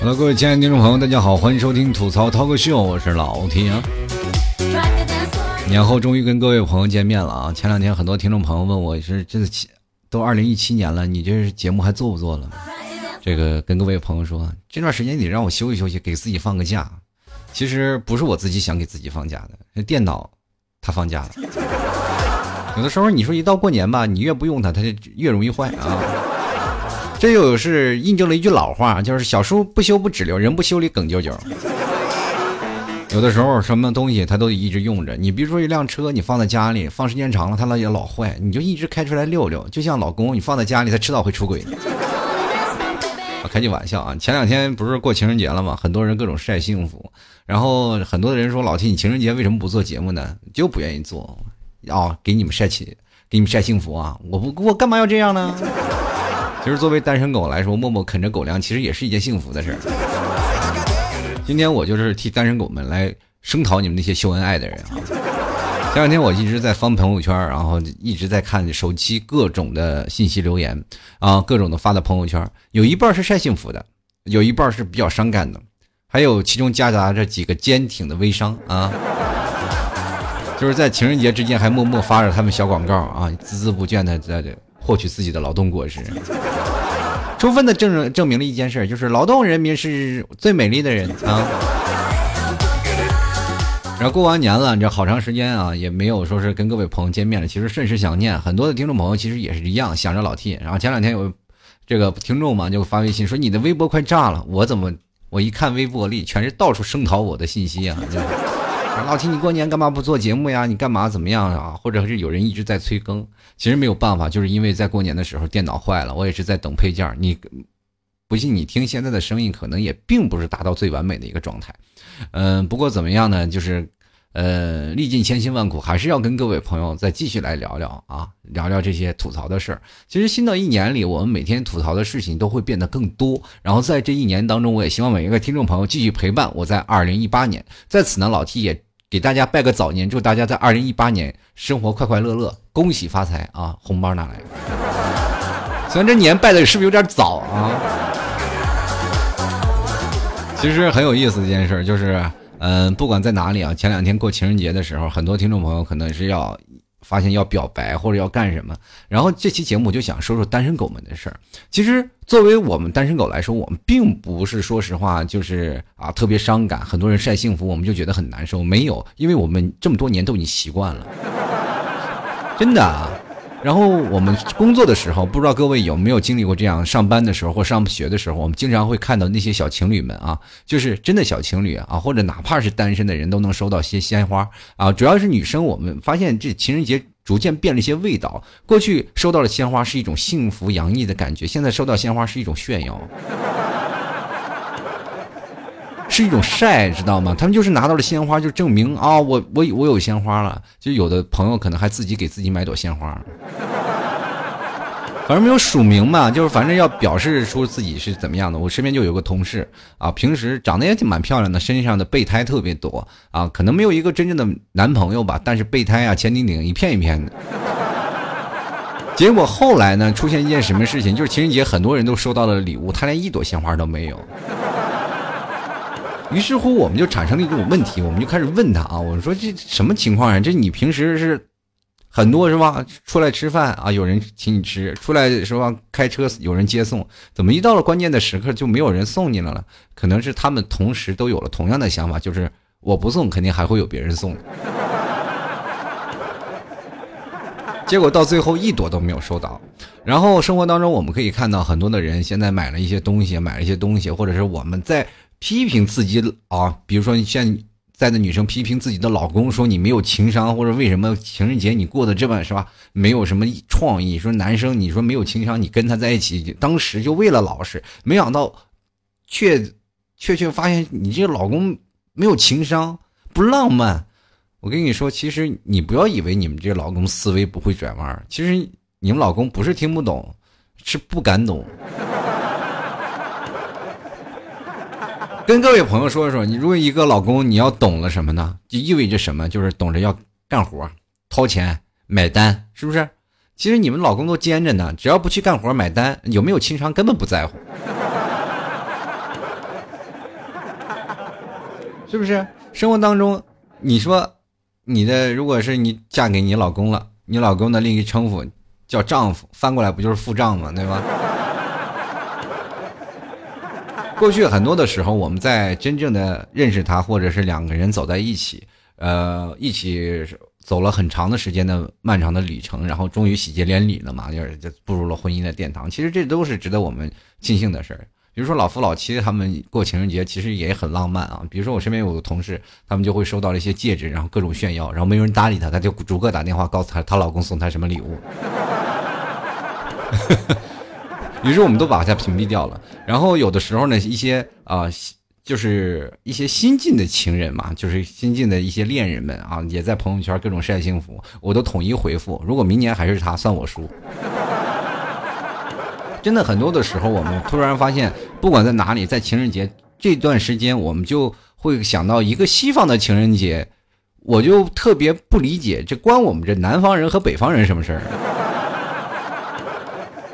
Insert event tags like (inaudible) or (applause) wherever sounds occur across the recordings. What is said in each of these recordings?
Hello，各位亲爱的听众朋友，大家好，欢迎收听吐槽涛哥秀，我是老 T 啊。年后终于跟各位朋友见面了啊！前两天很多听众朋友问我是这都二零一七年了，你这节目还做不做了？这个跟各位朋友说，这段时间你让我休息休息，给自己放个假。其实不是我自己想给自己放假的，是电脑它放假了。有的时候你说一到过年吧，你越不用它，它就越容易坏啊。这又是印证了一句老话，就是小树不修不直溜，人不修理梗啾啾。有的时候什么东西它都一直用着，你比如说一辆车，你放在家里放时间长了，它老也老坏，你就一直开出来溜溜。就像老公，你放在家里，他迟早会出轨。开句玩笑啊！前两天不是过情人节了吗？很多人各种晒幸福，然后很多人说：“老七你情人节为什么不做节目呢？就不愿意做啊？给你们晒起，给你们晒幸福啊！我不，我干嘛要这样呢？” (laughs) 其实，作为单身狗来说，默默啃着狗粮，其实也是一件幸福的事儿。今天我就是替单身狗们来声讨你们那些秀恩爱的人啊！前两天我一直在翻朋友圈，然后一直在看手机各种的信息留言啊，各种的发的朋友圈，有一半是晒幸福的，有一半是比较伤感的，还有其中夹杂着几个坚挺的微商啊，就是在情人节之间还默默发着他们小广告啊，孜孜不倦的在这。获取自己的劳动果实，充分的证证明了一件事，就是劳动人民是最美丽的人啊。然后过完年了，这好长时间啊，也没有说是跟各位朋友见面了，其实甚是想念。很多的听众朋友其实也是一样，想着老 T。然后前两天有这个听众嘛，就发微信说你的微博快炸了。我怎么我一看微博里全是到处声讨我的信息啊。老提你过年干嘛不做节目呀？你干嘛怎么样啊？或者是有人一直在催更，其实没有办法，就是因为在过年的时候电脑坏了，我也是在等配件。你不信你听现在的声音，可能也并不是达到最完美的一个状态。嗯，不过怎么样呢？就是呃，历尽千辛万苦，还是要跟各位朋友再继续来聊聊啊，聊聊这些吐槽的事儿。其实新的一年里，我们每天吐槽的事情都会变得更多。然后在这一年当中，我也希望每一个听众朋友继续陪伴我在二零一八年。在此呢，老 T 也。给大家拜个早年，祝大家在二零一八年生活快快乐乐，恭喜发财啊！红包拿来。虽然这年拜的是不是有点早啊？其实很有意思一件事，就是，嗯，不管在哪里啊，前两天过情人节的时候，很多听众朋友可能是要。发现要表白或者要干什么，然后这期节目就想说说单身狗们的事儿。其实作为我们单身狗来说，我们并不是说实话就是啊特别伤感，很多人晒幸福我们就觉得很难受。没有，因为我们这么多年都已经习惯了，(laughs) 真的。啊。然后我们工作的时候，不知道各位有没有经历过这样？上班的时候或上学的时候，我们经常会看到那些小情侣们啊，就是真的小情侣啊，或者哪怕是单身的人都能收到些鲜花啊。主要是女生，我们发现这情人节逐渐变了一些味道。过去收到了鲜花是一种幸福洋溢的感觉，现在收到鲜花是一种炫耀。是一种晒，知道吗？他们就是拿到了鲜花，就证明啊，我我我有鲜花了。就有的朋友可能还自己给自己买朵鲜花，反正没有署名嘛，就是反正要表示出自己是怎么样的。我身边就有个同事啊，平时长得也挺蛮漂亮的，身上的备胎特别多啊，可能没有一个真正的男朋友吧，但是备胎啊，前顶顶一片一片的。结果后来呢，出现一件什么事情？就是情人节很多人都收到了礼物，他连一朵鲜花都没有。于是乎，我们就产生了一种问题，我们就开始问他啊，我说这什么情况呀？这你平时是很多是吧？出来吃饭啊，有人请你吃；出来是吧？开车有人接送，怎么一到了关键的时刻就没有人送你了呢？可能是他们同时都有了同样的想法，就是我不送，肯定还会有别人送。(laughs) 结果到最后一朵都没有收到。然后生活当中我们可以看到很多的人现在买了一些东西，买了一些东西，或者是我们在。批评自己啊，比如说像在的女生批评自己的老公，说你没有情商，或者为什么情人节你过得这么是吧？没有什么创意。说男生你说没有情商，你跟他在一起，当时就为了老实，没想到，却却却发现你这个老公没有情商，不浪漫。我跟你说，其实你不要以为你们这个老公思维不会转弯，其实你们老公不是听不懂。是不敢懂。跟各位朋友说说，你如果一个老公你要懂了什么呢？就意味着什么？就是懂着要干活、掏钱、买单，是不是？其实你们老公都尖着呢，只要不去干活、买单，有没有情商根本不在乎，(laughs) 是不是？生活当中，你说你的如果是你嫁给你老公了，你老公的另一称呼叫丈夫，翻过来不就是付账吗？对吧？过去很多的时候，我们在真正的认识他，或者是两个人走在一起，呃，一起走了很长的时间的漫长的旅程，然后终于喜结连理了嘛，就是就步入了婚姻的殿堂。其实这都是值得我们庆幸的事儿。比如说老夫老妻他们过情人节，其实也很浪漫啊。比如说我身边有个同事，他们就会收到了一些戒指，然后各种炫耀，然后没有人搭理他，他就逐个打电话告诉他，她老公送她什么礼物。于是我们都把他屏蔽掉了。然后有的时候呢，一些啊，就是一些新进的情人嘛，就是新进的一些恋人们啊，也在朋友圈各种晒幸福，我都统一回复：如果明年还是他，算我输。真的很多的时候，我们突然发现，不管在哪里，在情人节这段时间，我们就会想到一个西方的情人节，我就特别不理解，这关我们这南方人和北方人什么事儿？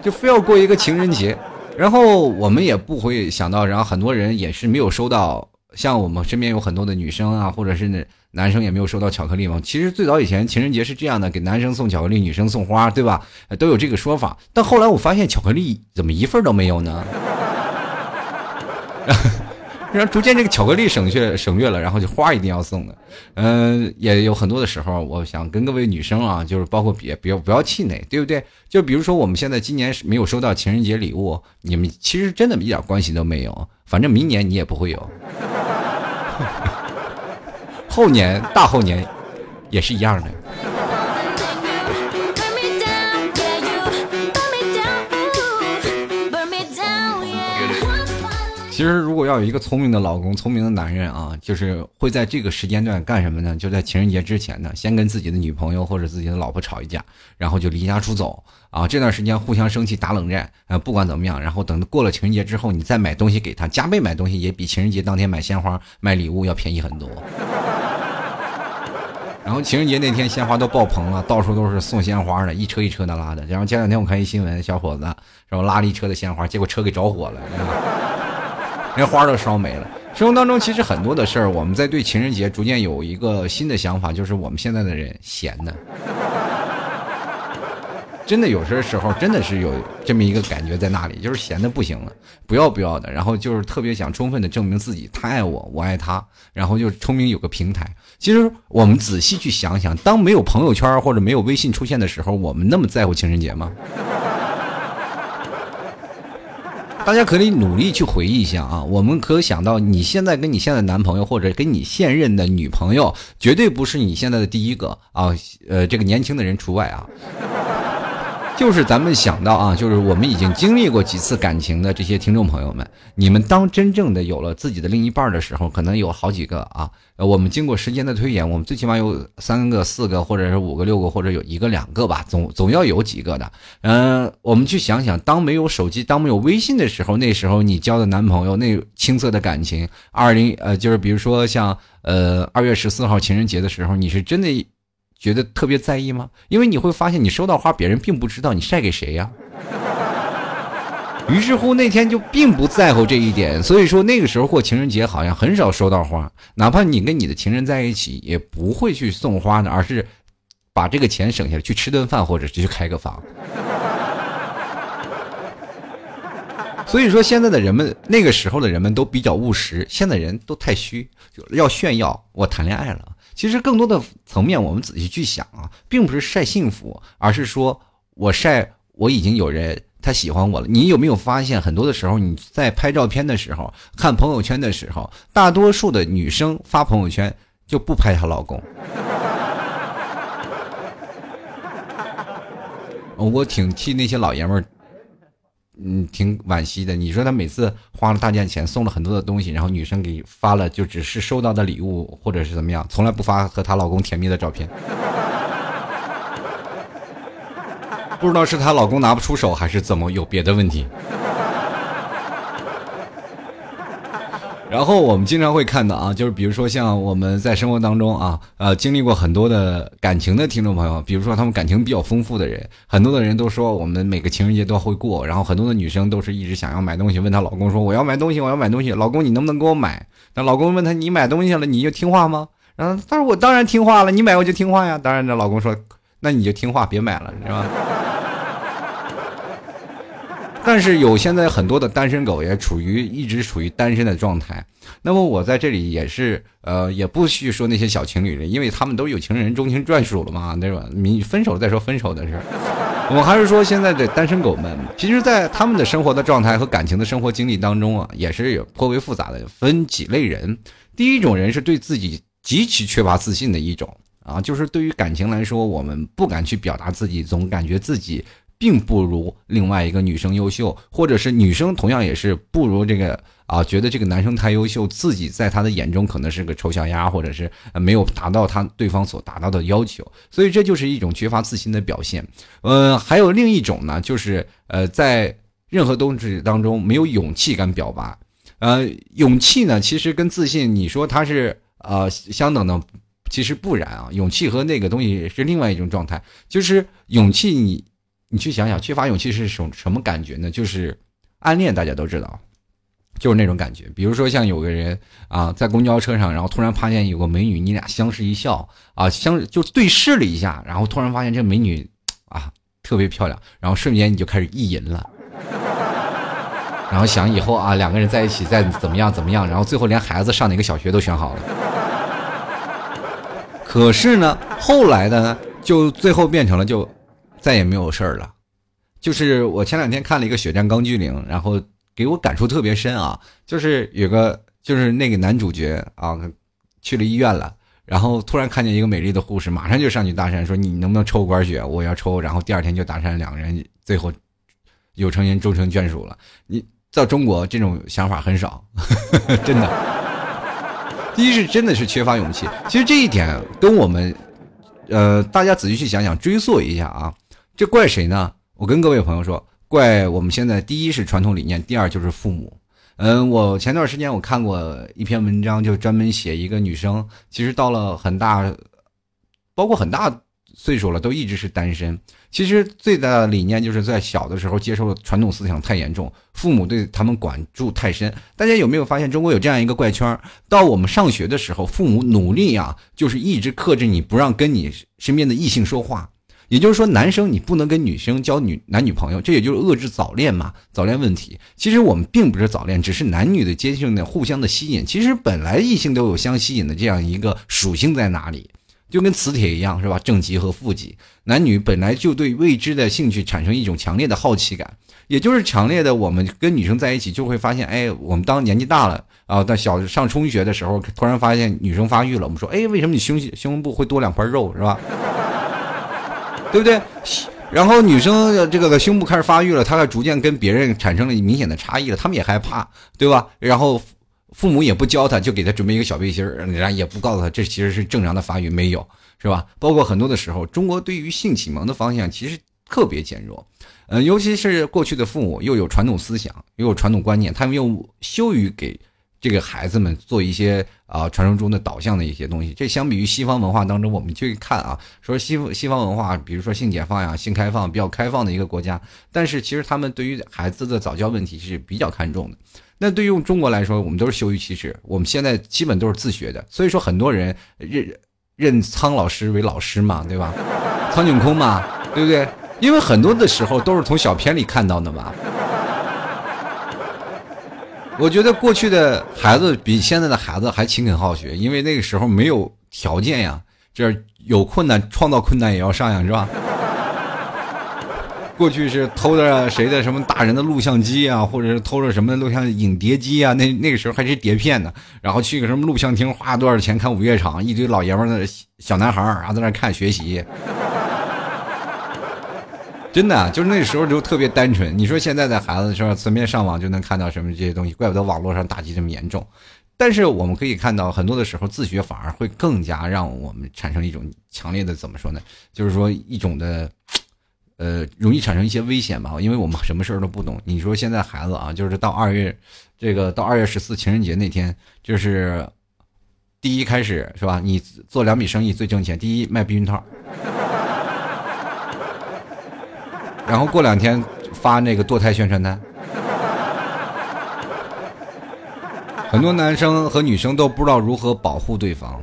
就非要过一个情人节，然后我们也不会想到，然后很多人也是没有收到，像我们身边有很多的女生啊，或者是男生也没有收到巧克力嘛。其实最早以前情人节是这样的，给男生送巧克力，女生送花，对吧？都有这个说法。但后来我发现巧克力怎么一份都没有呢？然后逐渐这个巧克力省略省略了，然后就花一定要送的，嗯，也有很多的时候，我想跟各位女生啊，就是包括别不要不要气馁，对不对？就比如说我们现在今年没有收到情人节礼物，你们其实真的一点关系都没有，反正明年你也不会有，(laughs) 后年大后年也是一样的。其实，如果要有一个聪明的老公、聪明的男人啊，就是会在这个时间段干什么呢？就在情人节之前呢，先跟自己的女朋友或者自己的老婆吵一架，然后就离家出走啊。这段时间互相生气、打冷战啊，不管怎么样，然后等过了情人节之后，你再买东西给他，加倍买东西也比情人节当天买鲜花、买礼物要便宜很多。(laughs) 然后情人节那天鲜花都爆棚了，到处都是送鲜花的，一车一车的拉的。然后前两天我看一新闻，小伙子然后拉了一车的鲜花，结果车给着火了。连花都烧没了。生活当中其实很多的事儿，我们在对情人节逐渐有一个新的想法，就是我们现在的人闲的，真的有些时候真的是有这么一个感觉在那里，就是闲的不行了，不要不要的，然后就是特别想充分的证明自己，他爱我，我爱他，然后就聪明有个平台。其实我们仔细去想想，当没有朋友圈或者没有微信出现的时候，我们那么在乎情人节吗？大家可以努力去回忆一下啊，我们可以想到你现在跟你现在男朋友或者跟你现任的女朋友，绝对不是你现在的第一个啊，呃，这个年轻的人除外啊。就是咱们想到啊，就是我们已经经历过几次感情的这些听众朋友们，你们当真正的有了自己的另一半的时候，可能有好几个啊。我们经过时间的推演，我们最起码有三个、四个，或者是五个、六个，或者有一个、两个吧，总总要有几个的。嗯，我们去想想，当没有手机、当没有微信的时候，那时候你交的男朋友那青涩的感情，二零呃，就是比如说像呃二月十四号情人节的时候，你是真的。觉得特别在意吗？因为你会发现，你收到花，别人并不知道你晒给谁呀。(laughs) 于是乎，那天就并不在乎这一点。所以说，那个时候过情人节好像很少收到花，哪怕你跟你的情人在一起，也不会去送花的，而是把这个钱省下来去吃顿饭，或者去开个房。(laughs) 所以说，现在的人们，那个时候的人们都比较务实，现在人都太虚，要炫耀我谈恋爱了。其实更多的层面，我们仔细去想啊，并不是晒幸福，而是说我晒我已经有人他喜欢我了。你有没有发现，很多的时候你在拍照片的时候，看朋友圈的时候，大多数的女生发朋友圈就不拍她老公。(laughs) 我挺替那些老爷们儿。嗯，挺惋惜的。你说他每次花了大价钱送了很多的东西，然后女生给发了，就只是收到的礼物或者是怎么样，从来不发和她老公甜蜜的照片。不知道是她老公拿不出手，还是怎么有别的问题。然后我们经常会看到啊，就是比如说像我们在生活当中啊，呃，经历过很多的感情的听众朋友，比如说他们感情比较丰富的人，很多的人都说我们每个情人节都会过，然后很多的女生都是一直想要买东西，问她老公说我要买东西，我要买东西，老公你能不能给我买？那老公问她你买东西了你就听话吗？然后她说我当然听话了，你买我就听话呀。当然这老公说那你就听话别买了，是吧？但是有现在很多的单身狗也处于一直处于单身的状态，那么我在这里也是呃也不去说那些小情侣了，因为他们都有情人终成眷属了嘛，对吧？你分手再说分手的事，我们还是说现在的单身狗们，其实，在他们的生活的状态和感情的生活经历当中啊，也是有颇为复杂的，分几类人。第一种人是对自己极其缺乏自信的一种啊，就是对于感情来说，我们不敢去表达自己，总感觉自己。并不如另外一个女生优秀，或者是女生同样也是不如这个啊，觉得这个男生太优秀，自己在他的眼中可能是个丑小鸭，或者是没有达到他对方所达到的要求，所以这就是一种缺乏自信的表现。呃，还有另一种呢，就是呃，在任何东西当中没有勇气敢表白。呃，勇气呢，其实跟自信，你说它是呃相等的，其实不然啊。勇气和那个东西是另外一种状态，就是勇气你。你去想想，缺乏勇气是什什么感觉呢？就是暗恋，大家都知道，就是那种感觉。比如说，像有个人啊，在公交车上，然后突然发现有个美女，你俩相视一笑啊，相就对视了一下，然后突然发现这美女啊特别漂亮，然后瞬间你就开始意淫了，然后想以后啊两个人在一起再怎么样怎么样，然后最后连孩子上哪个小学都选好了。可是呢，后来的呢，就最后变成了就。再也没有事儿了，就是我前两天看了一个《血战钢锯岭》，然后给我感触特别深啊。就是有个，就是那个男主角啊，去了医院了，然后突然看见一个美丽的护士，马上就上去搭讪，说你能不能抽管血？我要抽。然后第二天就搭讪两个人，最后有成人终成眷属了。你在中国这种想法很少，(laughs) 真的。第一是真的是缺乏勇气，其实这一点跟我们，呃，大家仔细去想想，追溯一下啊。这怪谁呢？我跟各位朋友说，怪我们现在第一是传统理念，第二就是父母。嗯，我前段时间我看过一篇文章，就专门写一个女生，其实到了很大，包括很大岁数了，都一直是单身。其实最大的理念就是在小的时候接受传统思想太严重，父母对他们管住太深。大家有没有发现，中国有这样一个怪圈？到我们上学的时候，父母努力啊，就是一直克制你不让跟你身边的异性说话。也就是说，男生你不能跟女生交女男女朋友，这也就是遏制早恋嘛，早恋问题。其实我们并不是早恋，只是男女的接性的互相的吸引。其实本来异性都有相吸引的这样一个属性在哪里，就跟磁铁一样，是吧？正极和负极，男女本来就对未知的兴趣产生一种强烈的好奇感，也就是强烈的，我们跟女生在一起就会发现，哎，我们当年纪大了啊，到小上中学的时候，突然发现女生发育了，我们说，哎，为什么你胸胸部会多两块肉，是吧？对不对？然后女生这个胸部开始发育了，她逐渐跟别人产生了明显的差异了，他们也害怕，对吧？然后父母也不教她，就给她准备一个小背心儿，然后也不告诉她这其实是正常的发育，没有，是吧？包括很多的时候，中国对于性启蒙的方向其实特别减弱，嗯，尤其是过去的父母又有传统思想，又有传统观念，他们又羞于给。这个孩子们做一些啊传说中的导向的一些东西，这相比于西方文化当中，我们去看啊，说西西方文化，比如说性解放呀、性开放比较开放的一个国家，但是其实他们对于孩子的早教问题是比较看重的。那对于中国来说，我们都是羞于启齿，我们现在基本都是自学的，所以说很多人认认苍老师为老师嘛，对吧？苍井空嘛，对不对？因为很多的时候都是从小片里看到的嘛。我觉得过去的孩子比现在的孩子还勤恳好学，因为那个时候没有条件呀，这有困难创造困难也要上呀，是吧？过去是偷着谁的什么大人的录像机啊，或者是偷着什么录像影碟机啊，那那个时候还是碟片呢，然后去个什么录像厅花多少钱看五月场，一堆老爷们的小男孩儿后在那看学习。真的就是那时候就特别单纯。你说现在的孩子是吧？随便上网就能看到什么这些东西，怪不得网络上打击这么严重。但是我们可以看到，很多的时候自学反而会更加让我们产生一种强烈的怎么说呢？就是说一种的，呃，容易产生一些危险吧，因为我们什么事儿都不懂。你说现在孩子啊，就是到二月，这个到二月十四情人节那天，就是第一开始是吧？你做两笔生意最挣钱，第一卖避孕套，然后过两天发那个堕胎宣传单，很多男生和女生都不知道如何保护对方。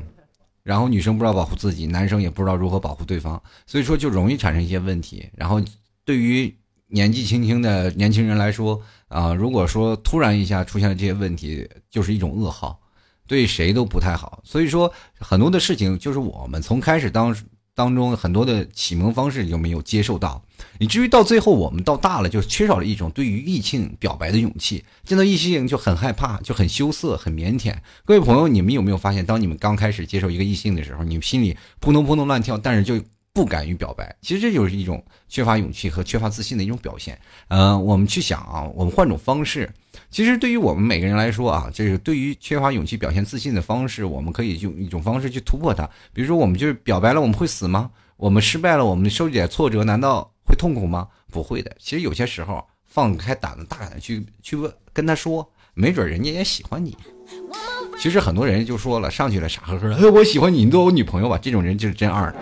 然后女生不知道保护自己，男生也不知道如何保护对方，所以说就容易产生一些问题。然后对于年纪轻轻的年轻人来说，啊，如果说突然一下出现了这些问题，就是一种噩耗，对谁都不太好。所以说很多的事情就是我们从开始当。当中很多的启蒙方式就没有接受到，以至于到最后我们到大了就缺少了一种对于异性表白的勇气，见到异性就很害怕，就很羞涩、很腼腆。各位朋友，你们有没有发现，当你们刚开始接受一个异性的时候，你们心里扑通扑通乱跳，但是就。不敢于表白，其实这就是一种缺乏勇气和缺乏自信的一种表现。呃，我们去想啊，我们换种方式。其实对于我们每个人来说啊，这个对于缺乏勇气表现自信的方式，我们可以用一种方式去突破它。比如说，我们就是表白了，我们会死吗？我们失败了，我们受点挫折，难道会痛苦吗？不会的。其实有些时候，放开胆子，大胆的去去问，跟他说，没准人家也喜欢你。其实很多人就说了，上去了傻呵呵的，哎，我喜欢你，你做我女朋友吧。这种人就是真二。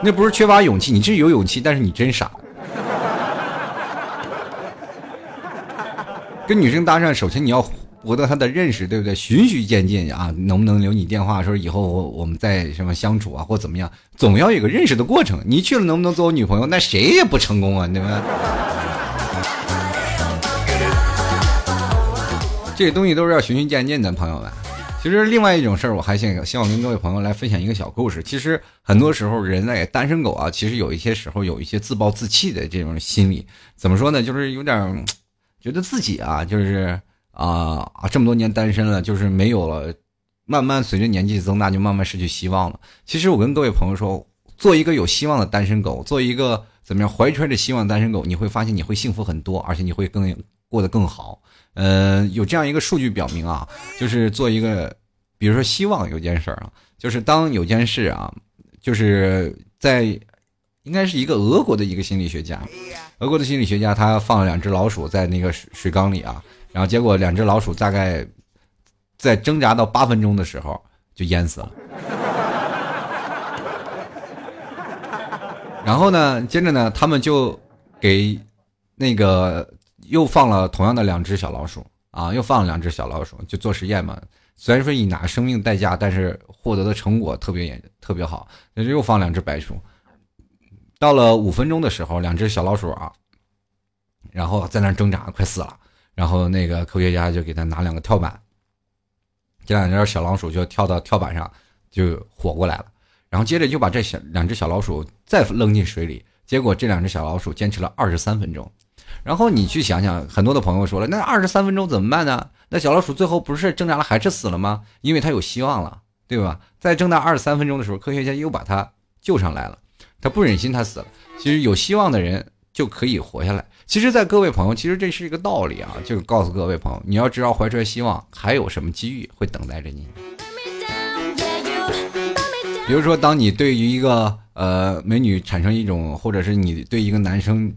那不是缺乏勇气，你是有勇气，但是你真傻。跟女生搭讪，首先你要获得她的认识，对不对？循序渐进啊，能不能留你电话？说以后我我们再什么相处啊，或怎么样，总要有个认识的过程。你去了能不能做我女朋友？那谁也不成功啊，对吧？这些东西都是要循序渐进的，朋友们。其实另外一种事儿，我还想希望跟各位朋友来分享一个小故事。其实很多时候，人类单身狗啊，其实有一些时候有一些自暴自弃的这种心理。怎么说呢？就是有点觉得自己啊，就是啊啊这么多年单身了，就是没有了，慢慢随着年纪增大，就慢慢失去希望了。其实我跟各位朋友说，做一个有希望的单身狗，做一个怎么样怀揣着希望单身狗，你会发现你会幸福很多，而且你会更过得更好。呃，有这样一个数据表明啊，就是做一个，比如说希望有件事儿啊，就是当有件事啊，就是在，应该是一个俄国的一个心理学家，俄国的心理学家他放了两只老鼠在那个水水缸里啊，然后结果两只老鼠大概在挣扎到八分钟的时候就淹死了，(laughs) 然后呢，接着呢，他们就给那个。又放了同样的两只小老鼠啊，又放了两只小老鼠，就做实验嘛。虽然说以拿生命代价，但是获得的成果特别严特别好。那就又放两只白鼠。到了五分钟的时候，两只小老鼠啊，然后在那挣扎，快死了。然后那个科学家就给他拿两个跳板，这两只小老鼠就跳到跳板上，就活过来了。然后接着就把这小两只小老鼠再扔进水里，结果这两只小老鼠坚持了二十三分钟。然后你去想想，很多的朋友说了，那二十三分钟怎么办呢？那小老鼠最后不是挣扎了还是死了吗？因为它有希望了，对吧？在挣扎二十三分钟的时候，科学家又把它救上来了。他不忍心它死了。其实有希望的人就可以活下来。其实，在各位朋友，其实这是一个道理啊，就告诉各位朋友，你要知道怀揣希望，还有什么机遇会等待着你。比如说，当你对于一个呃美女产生一种，或者是你对一个男生。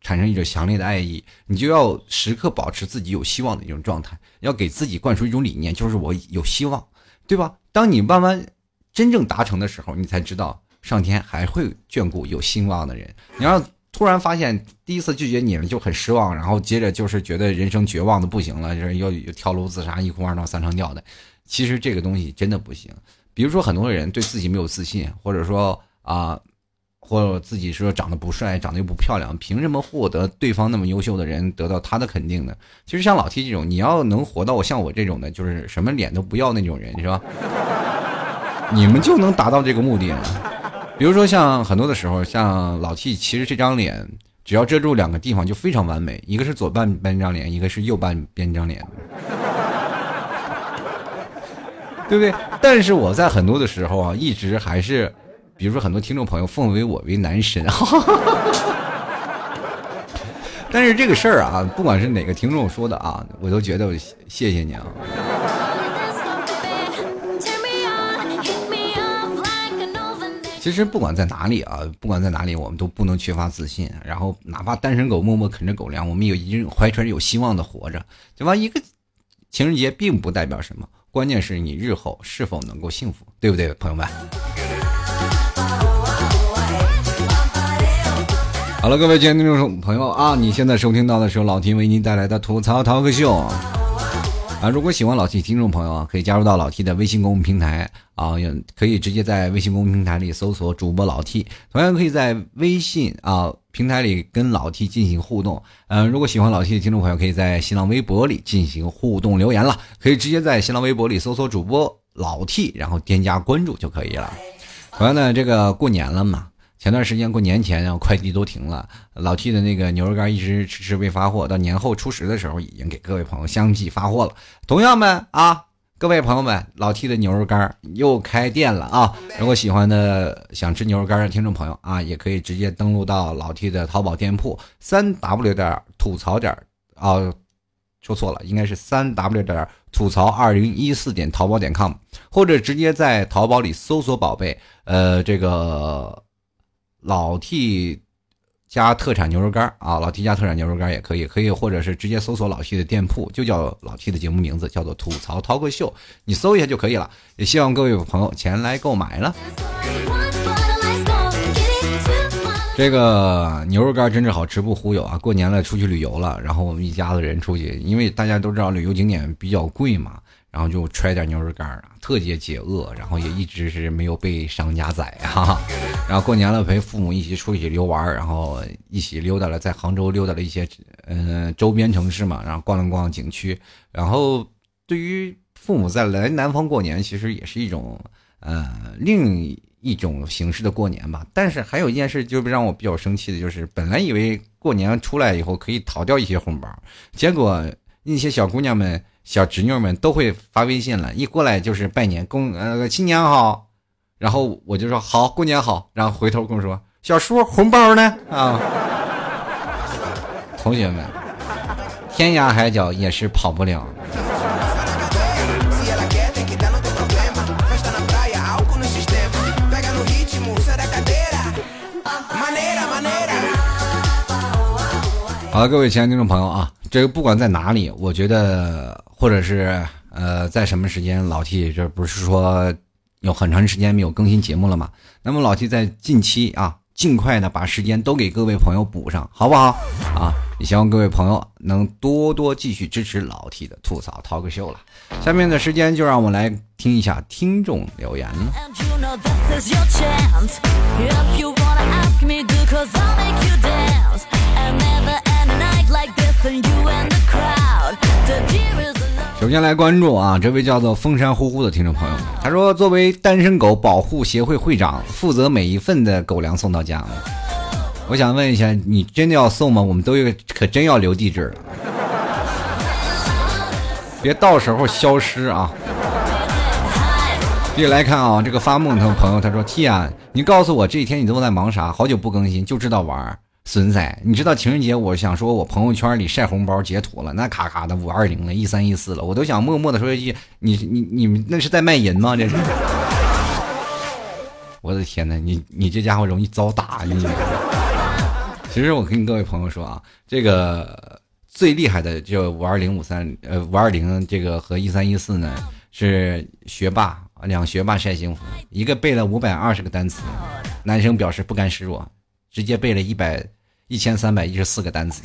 产生一种强烈的爱意，你就要时刻保持自己有希望的一种状态，要给自己灌输一种理念，就是我有希望，对吧？当你慢慢真正达成的时候，你才知道上天还会眷顾有希望的人。你要突然发现第一次拒绝你了就很失望，然后接着就是觉得人生绝望的不行了，就是要跳楼自杀、一哭二闹三上吊的。其实这个东西真的不行。比如说很多人对自己没有自信，或者说啊。或者自己说长得不帅，长得又不漂亮，凭什么获得对方那么优秀的人得到他的肯定呢？其实像老 T 这种，你要能活到我像我这种的，就是什么脸都不要那种人，是吧？你们就能达到这个目的。比如说像很多的时候，像老 T，其实这张脸只要遮住两个地方就非常完美，一个是左半边张脸，一个是右半边张脸，(laughs) 对不对？但是我在很多的时候啊，一直还是。比如说，很多听众朋友奉为我为男神，(laughs) 但是这个事儿啊，不管是哪个听众说的啊，我都觉得谢谢你啊。其实不管在哪里啊，不管在哪里，我们都不能缺乏自信。然后哪怕单身狗默默啃着狗粮，我们也一定怀揣着有希望的活着，对吧？一个情人节并不代表什么，关键是你日后是否能够幸福，对不对，朋友们？好了，各位亲爱的听众朋友啊，你现在收听到的是由老 T 为您带来的吐槽涛哥秀。啊，如果喜欢老 T 听众朋友啊，可以加入到老 T 的微信公众平台啊，也可以直接在微信公众平台里搜索主播老 T，同样可以在微信啊平台里跟老 T 进行互动。嗯，如果喜欢老 T 的听众朋友，可以在新浪微博里进行互动留言了，可以直接在新浪微博里搜索主播老 T，然后添加关注就可以了。同样呢，这个过年了嘛。前段时间过年前，然后快递都停了，老 T 的那个牛肉干一直迟迟未发货，到年后初十的时候，已经给各位朋友相继发货了。同样们啊，各位朋友们，老 T 的牛肉干又开店了啊！如果喜欢的想吃牛肉干的听众朋友啊，也可以直接登录到老 T 的淘宝店铺三 W 点吐槽点啊，说错了，应该是三 W 点吐槽二零一四点淘宝点 com，或者直接在淘宝里搜索宝贝，呃，这个。老 T 家特产牛肉干啊，老 T 家特产牛肉干也可以，可以或者是直接搜索老 T 的店铺，就叫老 T 的节目名字，叫做吐槽涛哥秀，你搜一下就可以了。也希望各位朋友前来购买了。这个牛肉干真是好吃不忽悠啊！过年了，出去旅游了，然后我们一家子人出去，因为大家都知道旅游景点比较贵嘛。然后就揣点牛肉干啊，特别解饿。然后也一直是没有被商家宰哈。(laughs) 然后过年了，陪父母一起出去游玩儿，然后一起溜达了，在杭州溜达了一些嗯周边城市嘛，然后逛了逛景区。然后对于父母在来南方过年，其实也是一种呃另一种形式的过年吧。但是还有一件事，就让我比较生气的就是，本来以为过年出来以后可以讨掉一些红包，结果那些小姑娘们。小侄女们都会发微信了，一过来就是拜年，公呃新年好，然后我就说好过年好，然后回头跟我说小叔红包呢？啊，同学们，天涯海角也是跑不了。好了，各位亲爱的听众朋友啊，这个不管在哪里，我觉得或者是呃在什么时间，老 T 这不是说有很长时间没有更新节目了嘛？那么老 T 在近期啊，尽快的把时间都给各位朋友补上，好不好？啊，也希望各位朋友能多多继续支持老 T 的吐槽 talk show 了。下面的时间就让我们来听一下听众留言了。首先来关注啊，这位叫做风山呼呼的听众朋友，他说：“作为单身狗保护协会会长，负责每一份的狗粮送到家。我想问一下，你真的要送吗？我们都有，可真要留地址了，别到时候消失啊！”继续来看啊，这个发梦的朋友他说：“T 啊，你告诉我这几天你都在忙啥？好久不更新，就知道玩。”孙仔，你知道情人节，我想说，我朋友圈里晒红包截图了，那咔咔的五二零了，一三一四了，我都想默默的说一句，你你你们那是在卖淫吗？这是，(laughs) 我的天哪，你你这家伙容易遭打你。其实我跟各位朋友说啊，这个最厉害的就五二零五三呃五二零这个和一三一四呢是学霸两学霸晒幸福，一个背了五百二十个单词，男生表示不甘示弱，直接背了一百。一千三百一十四个单词，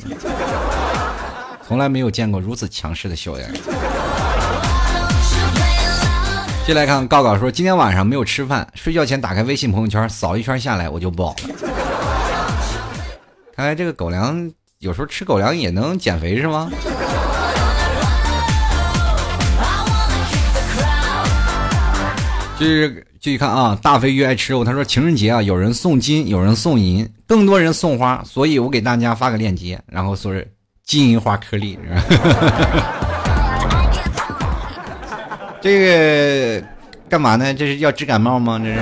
从来没有见过如此强势的校园。接来看，告告说今天晚上没有吃饭，睡觉前打开微信朋友圈扫一圈下来我就饱了。看来这个狗粮有时候吃狗粮也能减肥是吗？就是继续看啊，大飞鱼爱吃肉。他说情人节啊，有人送金，有人送银，更多人送花，所以我给大家发个链接，然后说是金银花颗粒。(laughs) 这个干嘛呢？这是要治感冒吗？这是。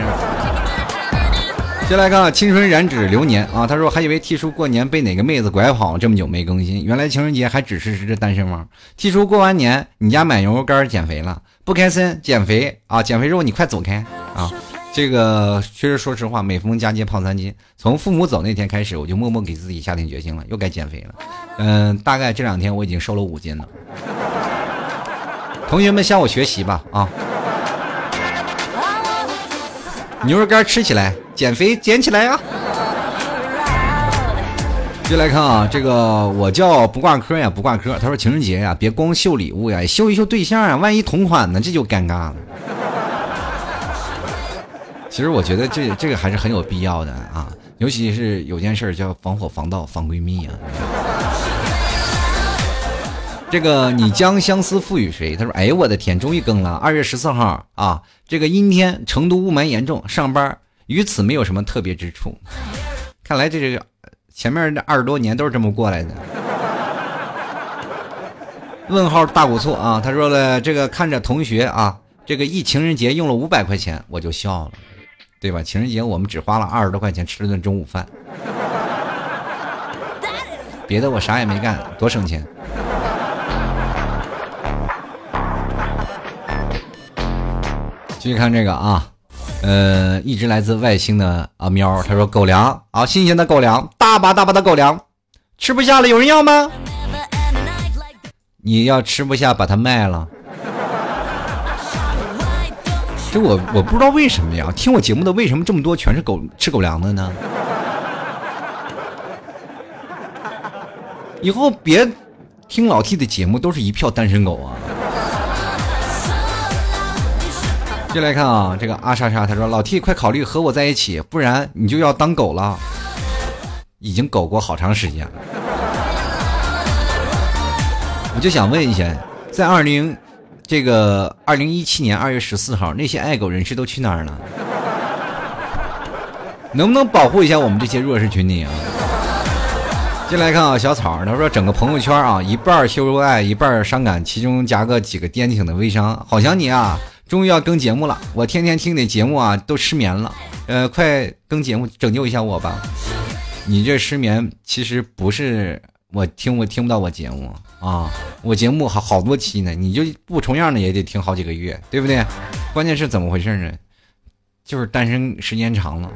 先来看青春燃脂流年啊，他说还以为 T 叔过年被哪个妹子拐跑，这么久没更新，原来情人节还只是是单身汪。T 叔过完年，你家买牛肉干减肥了？不开心，减肥啊！减肥肉，你快走开啊！这个确实，说实话，每逢佳节胖三斤。从父母走那天开始，我就默默给自己下定决心了，又该减肥了。嗯，大概这两天我已经瘦了五斤了。同学们向我学习吧啊！牛肉干吃起来，减肥减起来啊！就来看啊，这个我叫不挂科呀，不挂科。他说情人节呀，别光秀礼物呀，秀一秀对象啊，万一同款呢，这就尴尬了。其实我觉得这这个还是很有必要的啊，尤其是有件事叫防火防盗防闺蜜啊。这个你将相思赋予谁？他说：“哎呦我的天，终于更了！二月十四号啊，这个阴天，成都雾霾严重，上班与此没有什么特别之处。看来这个前面这二十多年都是这么过来的。”问号大古错啊，他说了：“这个看着同学啊，这个一情人节用了五百块钱，我就笑了。”对吧？情人节我们只花了二十多块钱吃了顿中午饭，别的我啥也没干，多省钱。继续看这个啊，呃，一直来自外星的啊喵，他说狗粮啊，新鲜的狗粮，大把大把的狗粮，吃不下了，有人要吗？你要吃不下，把它卖了。这我我不知道为什么呀，听我节目的为什么这么多全是狗吃狗粮的呢？以后别听老 T 的节目，都是一票单身狗啊！接来看啊，这个阿莎莎他说老 T 快考虑和我在一起，不然你就要当狗了。已经狗过好长时间了，我就想问一下，在二零。这个二零一七年二月十四号，那些爱狗人士都去哪儿了？能不能保护一下我们这些弱势群体啊？进来看啊，小草他说整个朋友圈啊，一半秀恩爱，一半伤感，其中夹个几个癫挺的微商。好想你啊，终于要更节目了，我天天听你节目啊，都失眠了。呃，快更节目，拯救一下我吧！你这失眠其实不是。我听我听不到我节目啊，我节目好好多期呢，你就不重样的也得听好几个月，对不对？关键是怎么回事呢？就是单身时间长了。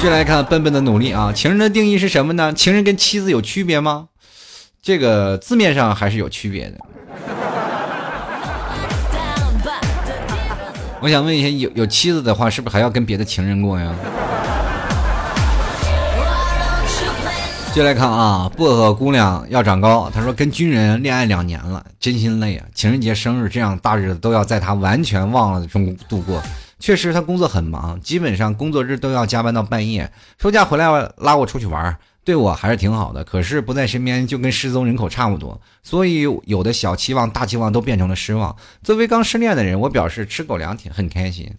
接来看笨笨的努力啊，情人的定义是什么呢？情人跟妻子有区别吗？这个字面上还是有区别的。我想问一下，有有妻子的话，是不是还要跟别的情人过呀？(laughs) 就来看啊，薄荷姑娘要长高。她说跟军人恋爱两年了，真心累啊！情人节、生日这样大日子都要在她完全忘了中度过。确实，她工作很忙，基本上工作日都要加班到半夜。休假回来拉我出去玩，对我还是挺好的。可是不在身边就跟失踪人口差不多。所以有的小期望、大期望都变成了失望。作为刚失恋的人，我表示吃狗粮挺很开心。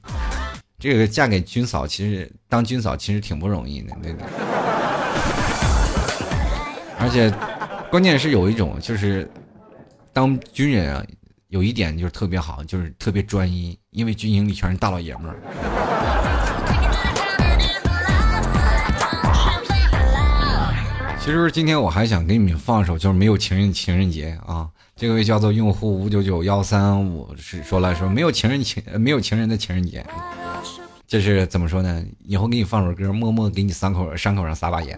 这个嫁给军嫂，其实当军嫂其实挺不容易的，对不对。而且，关键是有一种就是，当军人啊，有一点就是特别好，就是特别专一，因为军营里全是大老爷们儿。其实今天我还想给你们放首，就是没有情人情人节啊。这个位叫做用户五九九幺三五是说了说没有情人情没有情人的情人节，这是怎么说呢？以后给你放首歌，默默给你伤口伤口上撒把盐。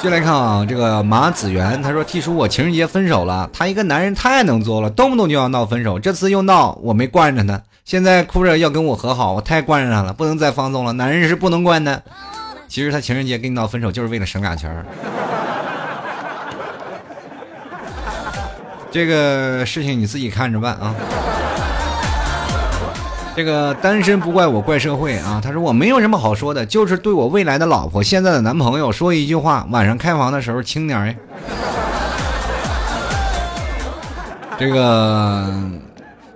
接来看啊，这个马子元他说：“T 叔，我情人节分手了。他一个男人太能作了，动不动就要闹分手。这次又闹，我没惯着他，现在哭着要跟我和好，我太惯着他了，不能再放纵了。男人是不能惯的。其实他情人节跟你闹分手，就是为了省俩钱儿。(laughs) 这个事情你自己看着办啊。”这个单身不怪我，怪社会啊！他说我没有什么好说的，就是对我未来的老婆、现在的男朋友说一句话：晚上开房的时候轻点哎。这个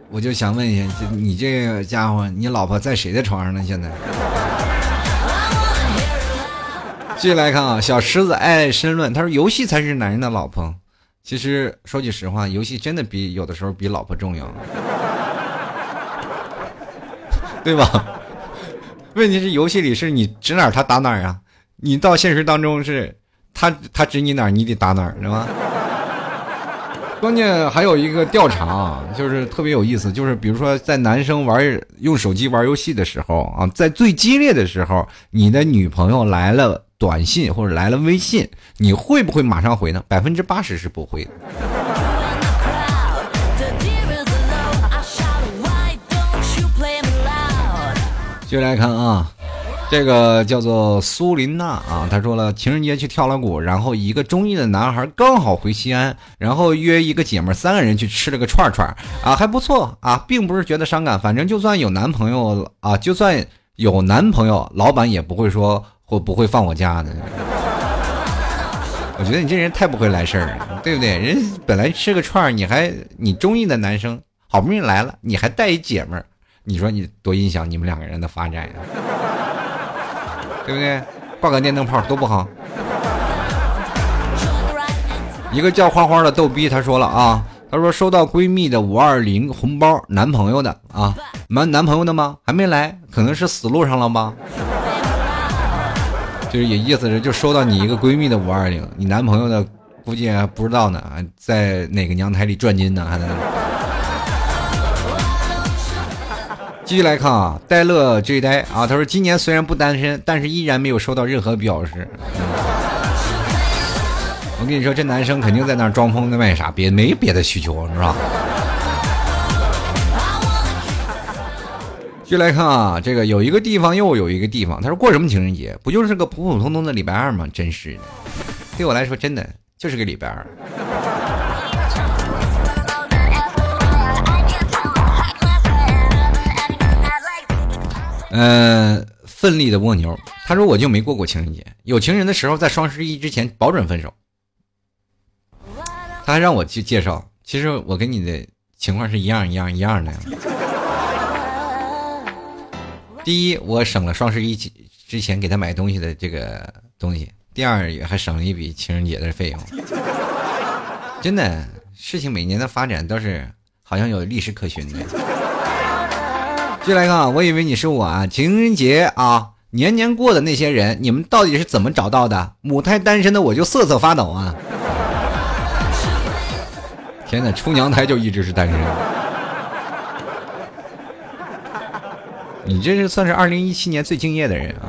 我就想问一下，你这个家伙，你老婆在谁的床上呢？现在？继续来看啊，小狮子爱申论，他说游戏才是男人的老婆。其实说句实话，游戏真的比有的时候比老婆重要。(laughs) 对吧？问题是游戏里是你指哪儿他打哪儿啊？你到现实当中是他他指你哪儿，你得打哪儿，是吧？关键还有一个调查啊，就是特别有意思，就是比如说在男生玩用手机玩游戏的时候啊，在最激烈的时候，你的女朋友来了短信或者来了微信，你会不会马上回呢？百分之八十是不会的。继续来看啊。这个叫做苏琳娜啊，她说了，情人节去跳了舞，然后一个中意的男孩刚好回西安，然后约一个姐们三个人去吃了个串串啊，还不错啊，并不是觉得伤感，反正就算有男朋友啊，就算有男朋友，老板也不会说或不会放我家的。我觉得你这人太不会来事儿了，对不对？人本来吃个串儿你还你中意的男生好不容易来了，你还带一姐们儿，你说你多影响你们两个人的发展呀？对不对？挂个电灯泡多不好。一个叫花花的逗逼，他说了啊，他说收到闺蜜的五二零红包，男朋友的啊，男男朋友的吗？还没来，可能是死路上了吧。就是也意思是，就收到你一个闺蜜的五二零，你男朋友的估计还不知道呢，在哪个娘胎里转金呢，还在。继续来看啊，呆乐这一呆啊，他说今年虽然不单身，但是依然没有收到任何表示。我跟你说，这男生肯定在那装疯卖傻，别没别的需求，是吧？继续来看啊，这个有一个地方又有一个地方，他说过什么情人节？不就是个普普通通的礼拜二吗？真是的，对我来说真的就是个礼拜二。嗯，奋力的蜗牛，他说我就没过过情人节，有情人的时候在双十一之前保准分手。他还让我去介绍，其实我跟你的情况是一样一样一样的。第一，我省了双十一之前给他买东西的这个东西；第二，也还省了一笔情人节的费用。真的，事情每年的发展都是好像有历史可循的。继续来看，我以为你是我啊，情人节啊，年年过的那些人，你们到底是怎么找到的？母胎单身的我就瑟瑟发抖啊！天哪，出娘胎就一直是单身。你这是算是二零一七年最敬业的人啊！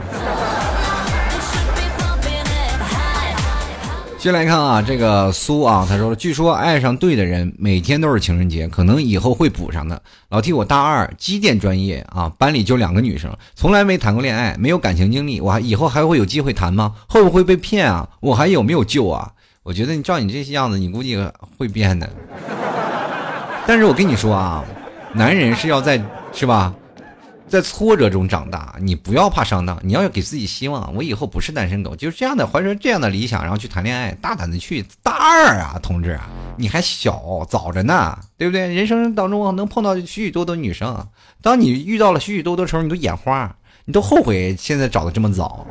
接来看啊，这个苏啊，他说据说爱上对的人，每天都是情人节，可能以后会补上的。老 T，我大二，机电专业啊，班里就两个女生，从来没谈过恋爱，没有感情经历，我还以后还会有机会谈吗？会不会被骗啊？我还有没有救啊？我觉得你照你这些样子，你估计会变的。(laughs) 但是我跟你说啊，男人是要在，是吧？在挫折中长大，你不要怕上当，你要给自己希望。我以后不是单身狗，就是这样的，怀着这样的理想，然后去谈恋爱，大胆的去。大二啊，同志，你还小，早着呢，对不对？人生当中能碰到许许多多女生，当你遇到了许许多多时候，你都眼花，你都后悔现在找的这么早。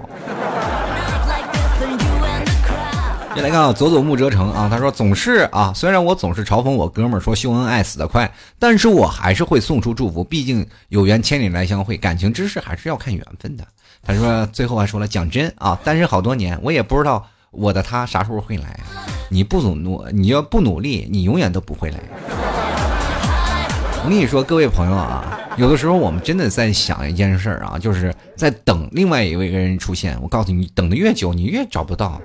先来看啊，佐佐木哲成啊，他说总是啊，虽然我总是嘲讽我哥们儿说秀恩爱死得快，但是我还是会送出祝福，毕竟有缘千里来相会，感情之事还是要看缘分的。他说最后还说了，讲真啊，单身好多年，我也不知道我的他啥时候会来。你不努努，你要不努力，你永远都不会来。我跟你说，各位朋友啊，有的时候我们真的在想一件事啊，就是在等另外一位人出现。我告诉你，等的越久，你越找不到。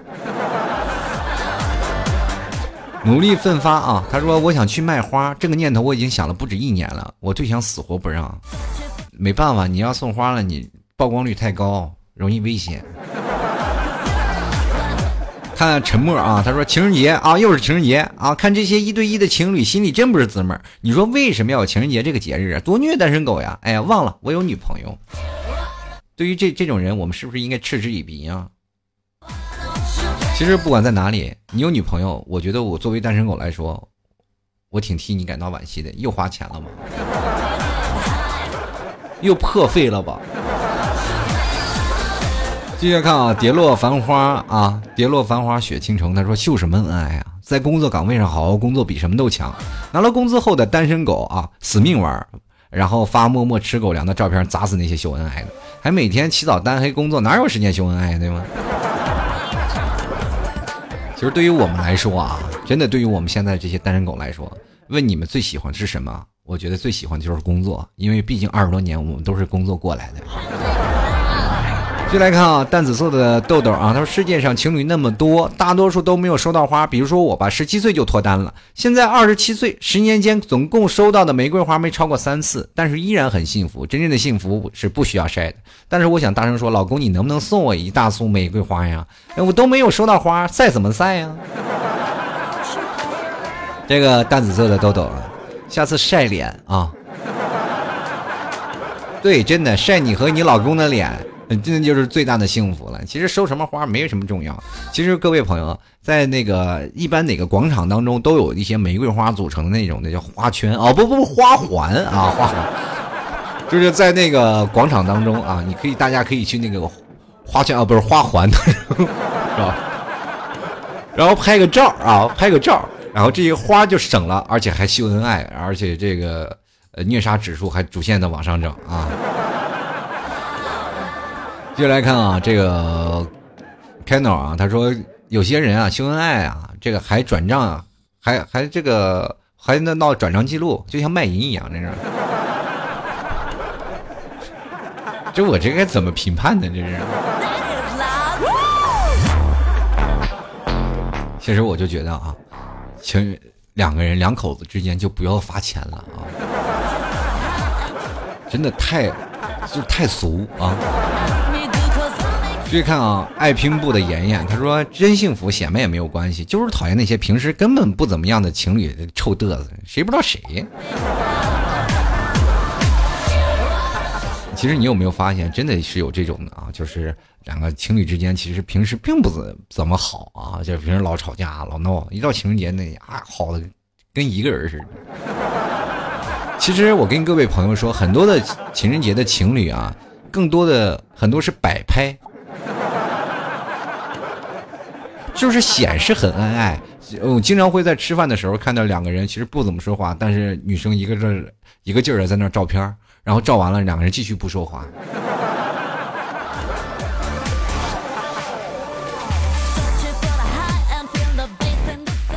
努力奋发啊！他说：“我想去卖花，这个念头我已经想了不止一年了。我对象死活不让，没办法，你要送花了，你曝光率太高，容易危险。(laughs) ”看沉默啊！他说：“情人节啊，又是情人节啊！看这些一对一的情侣，心里真不是滋味你说为什么要有情人节这个节日啊？多虐单身狗呀！哎呀，忘了我有女朋友。对于这这种人，我们是不是应该嗤之以鼻啊？”其实不管在哪里，你有女朋友，我觉得我作为单身狗来说，我挺替你感到惋惜的。又花钱了吗？(laughs) 又破费了吧？继续看啊，跌落繁花啊，跌落繁花雪倾城。他说秀什么恩爱啊？在工作岗位上好好工作比什么都强。拿了工资后的单身狗啊，死命玩，然后发默默吃狗粮的照片，砸死那些秀恩爱的。还每天起早贪黑工作，哪有时间秀恩爱对吗？其实对于我们来说啊，真的对于我们现在这些单身狗来说，问你们最喜欢是什么？我觉得最喜欢的就是工作，因为毕竟二十多年我们都是工作过来的。就来看啊，淡紫色的豆豆啊，他说世界上情侣那么多，大多数都没有收到花。比如说我吧，十七岁就脱单了，现在二十七岁，十年间总共收到的玫瑰花没超过三次，但是依然很幸福。真正的幸福是不需要晒的。但是我想大声说，老公，你能不能送我一大束玫瑰花呀？哎，我都没有收到花，晒怎么晒呀？(laughs) 这个淡紫色的豆豆，下次晒脸啊。对，真的晒你和你老公的脸。真的就是最大的幸福了。其实收什么花没什么重要。其实各位朋友，在那个一般哪个广场当中，都有一些玫瑰花组成的那种那叫花圈哦，不不不，花环啊，花环。就是在那个广场当中啊，你可以大家可以去那个花圈啊，不是花环，是吧？然后拍个照啊，拍个照，然后这些花就省了，而且还秀恩爱，而且这个呃虐杀指数还逐渐的往上涨啊。接着来看啊，这个 Kano 啊，他说有些人啊秀恩爱啊，这个还转账啊，还还这个还能闹转账记录，就像卖淫一样，这是。这我这该怎么评判呢？这是。其实我就觉得啊，情两个人两口子之间就不要发钱了啊，真的太就太俗啊。注意看啊，爱拼布的妍妍，她说真幸福，显摆也没有关系，就是讨厌那些平时根本不怎么样的情侣臭嘚瑟，谁不知道谁？其实你有没有发现，真的是有这种的啊？就是两个情侣之间，其实平时并不怎怎么好啊，就平时老吵架、老闹，一到情人节那啊，好的跟一个人似的。其实我跟各位朋友说，很多的情人节的情侣啊，更多的很多是摆拍。就是显示很恩爱，我经常会在吃饭的时候看到两个人其实不怎么说话，但是女生一个这一个劲儿的在那照片，然后照完了两个人继续不说话。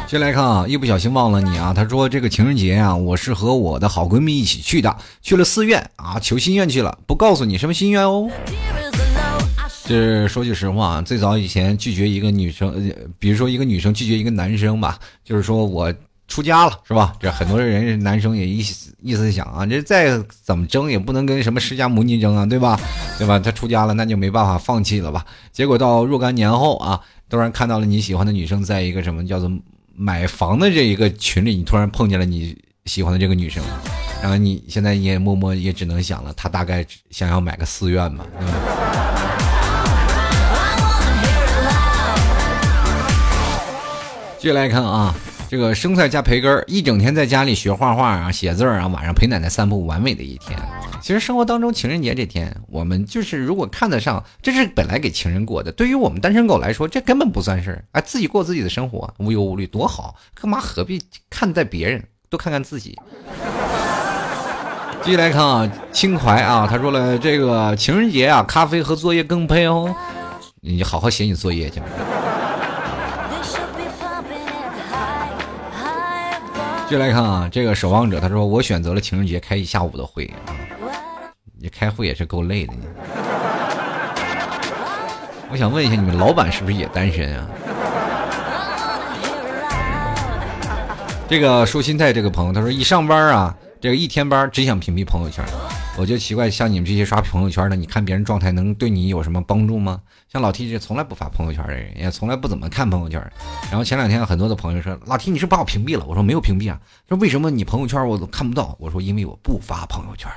先来看啊，一不小心忘了你啊，他说这个情人节啊，我是和我的好闺蜜一起去的，去了寺院啊，求心愿去了，不告诉你什么心愿哦。这说句实话啊，最早以前拒绝一个女生，比如说一个女生拒绝一个男生吧，就是说我出家了，是吧？这很多人男生也意意思想啊，这再怎么争也不能跟什么释迦牟尼争啊，对吧？对吧？他出家了，那就没办法放弃了吧？结果到若干年后啊，突然看到了你喜欢的女生在一个什么叫做买房的这一个群里，你突然碰见了你喜欢的这个女生，然后你现在也默默也只能想了，她大概想要买个寺院吧。接来看啊，这个生菜加培根一整天在家里学画画啊，写字啊，晚上陪奶奶散步，完美的一天。其实生活当中，情人节这天，我们就是如果看得上，这是本来给情人过的。对于我们单身狗来说，这根本不算事儿。哎，自己过自己的生活，无忧无虑，多好！干嘛何必看待别人？多看看自己。继续来看啊，轻怀啊，他说了，这个情人节啊，咖啡和作业更配哦。你好好写你作业去。继续来看啊，这个守望者他说我选择了情人节开一下午的会啊，你开会也是够累的。我想问一下，你们老板是不是也单身啊？这个说心态这个朋友他说一上班啊，这个一天班只想屏蔽朋友圈。我就奇怪，像你们这些刷朋友圈的，你看别人状态能对你有什么帮助吗？像老 T 这从来不发朋友圈的人，也从来不怎么看朋友圈。然后前两天很多的朋友说，老 T 你是把我屏蔽了？我说没有屏蔽啊。说为什么你朋友圈我都看不到？我说因为我不发朋友圈。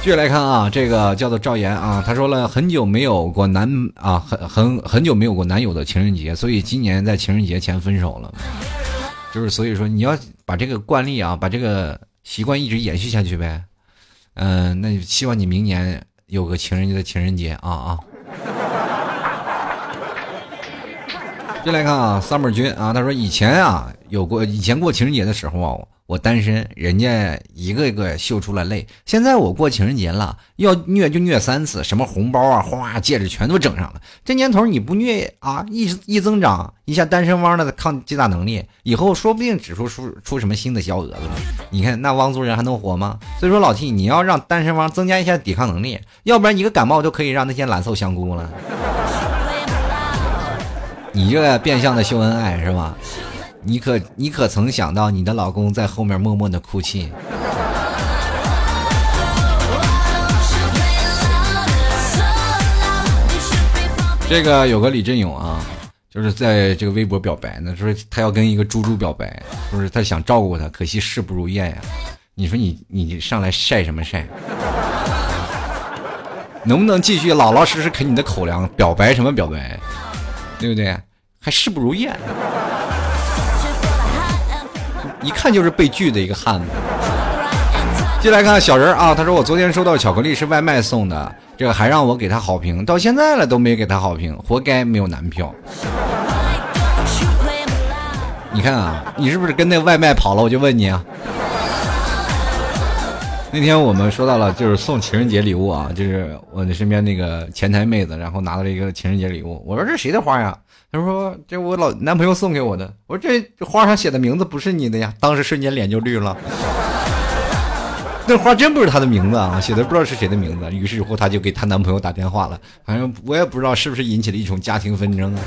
继续来看啊，这个叫做赵岩啊，他说了很久没有过男啊，很很很久没有过男友的情人节，所以今年在情人节前分手了。就是所以说你要把这个惯例啊，把这个习惯一直延续下去呗。嗯，那希望你明年有个情人节的情人节啊啊。进来看啊三本君啊，他说以前啊有过以前过情人节的时候啊，我单身，人家一个一个秀出了泪。现在我过情人节了，要虐就虐三次，什么红包啊、花、戒指全都整上了。这年头你不虐啊，一一增长一下单身汪的抗击打能力，以后说不定指出出出什么新的小蛾子了。你看那汪族人还能活吗？所以说老 T，你要让单身汪增加一下抵抗能力，要不然一个感冒就可以让那些蓝瘦香菇了。(laughs) 你这变相的秀恩爱是吧？你可你可曾想到你的老公在后面默默的哭泣？这个有个李振勇啊，就是在这个微博表白呢，说他要跟一个猪猪表白，说是他想照顾他，可惜事不如愿呀。你说你你上来晒什么晒？(laughs) 能不能继续老老实实啃你的口粮？表白什么表白？对不对？还事不如愿。一看就是被拒的一个汉子。进来看小人啊，他说我昨天收到巧克力是外卖送的，这个还让我给他好评，到现在了都没给他好评，活该没有男票。你看啊，你是不是跟那外卖跑了？我就问你啊。那天我们说到了，就是送情人节礼物啊，就是我的身边那个前台妹子，然后拿到了一个情人节礼物。我说这谁的花呀？她说这我老男朋友送给我的。我说这花上写的名字不是你的呀。当时瞬间脸就绿了。那花真不是她的名字啊，写的不知道是谁的名字。于是乎，她就给她男朋友打电话了。反正我也不知道是不是引起了一种家庭纷争啊。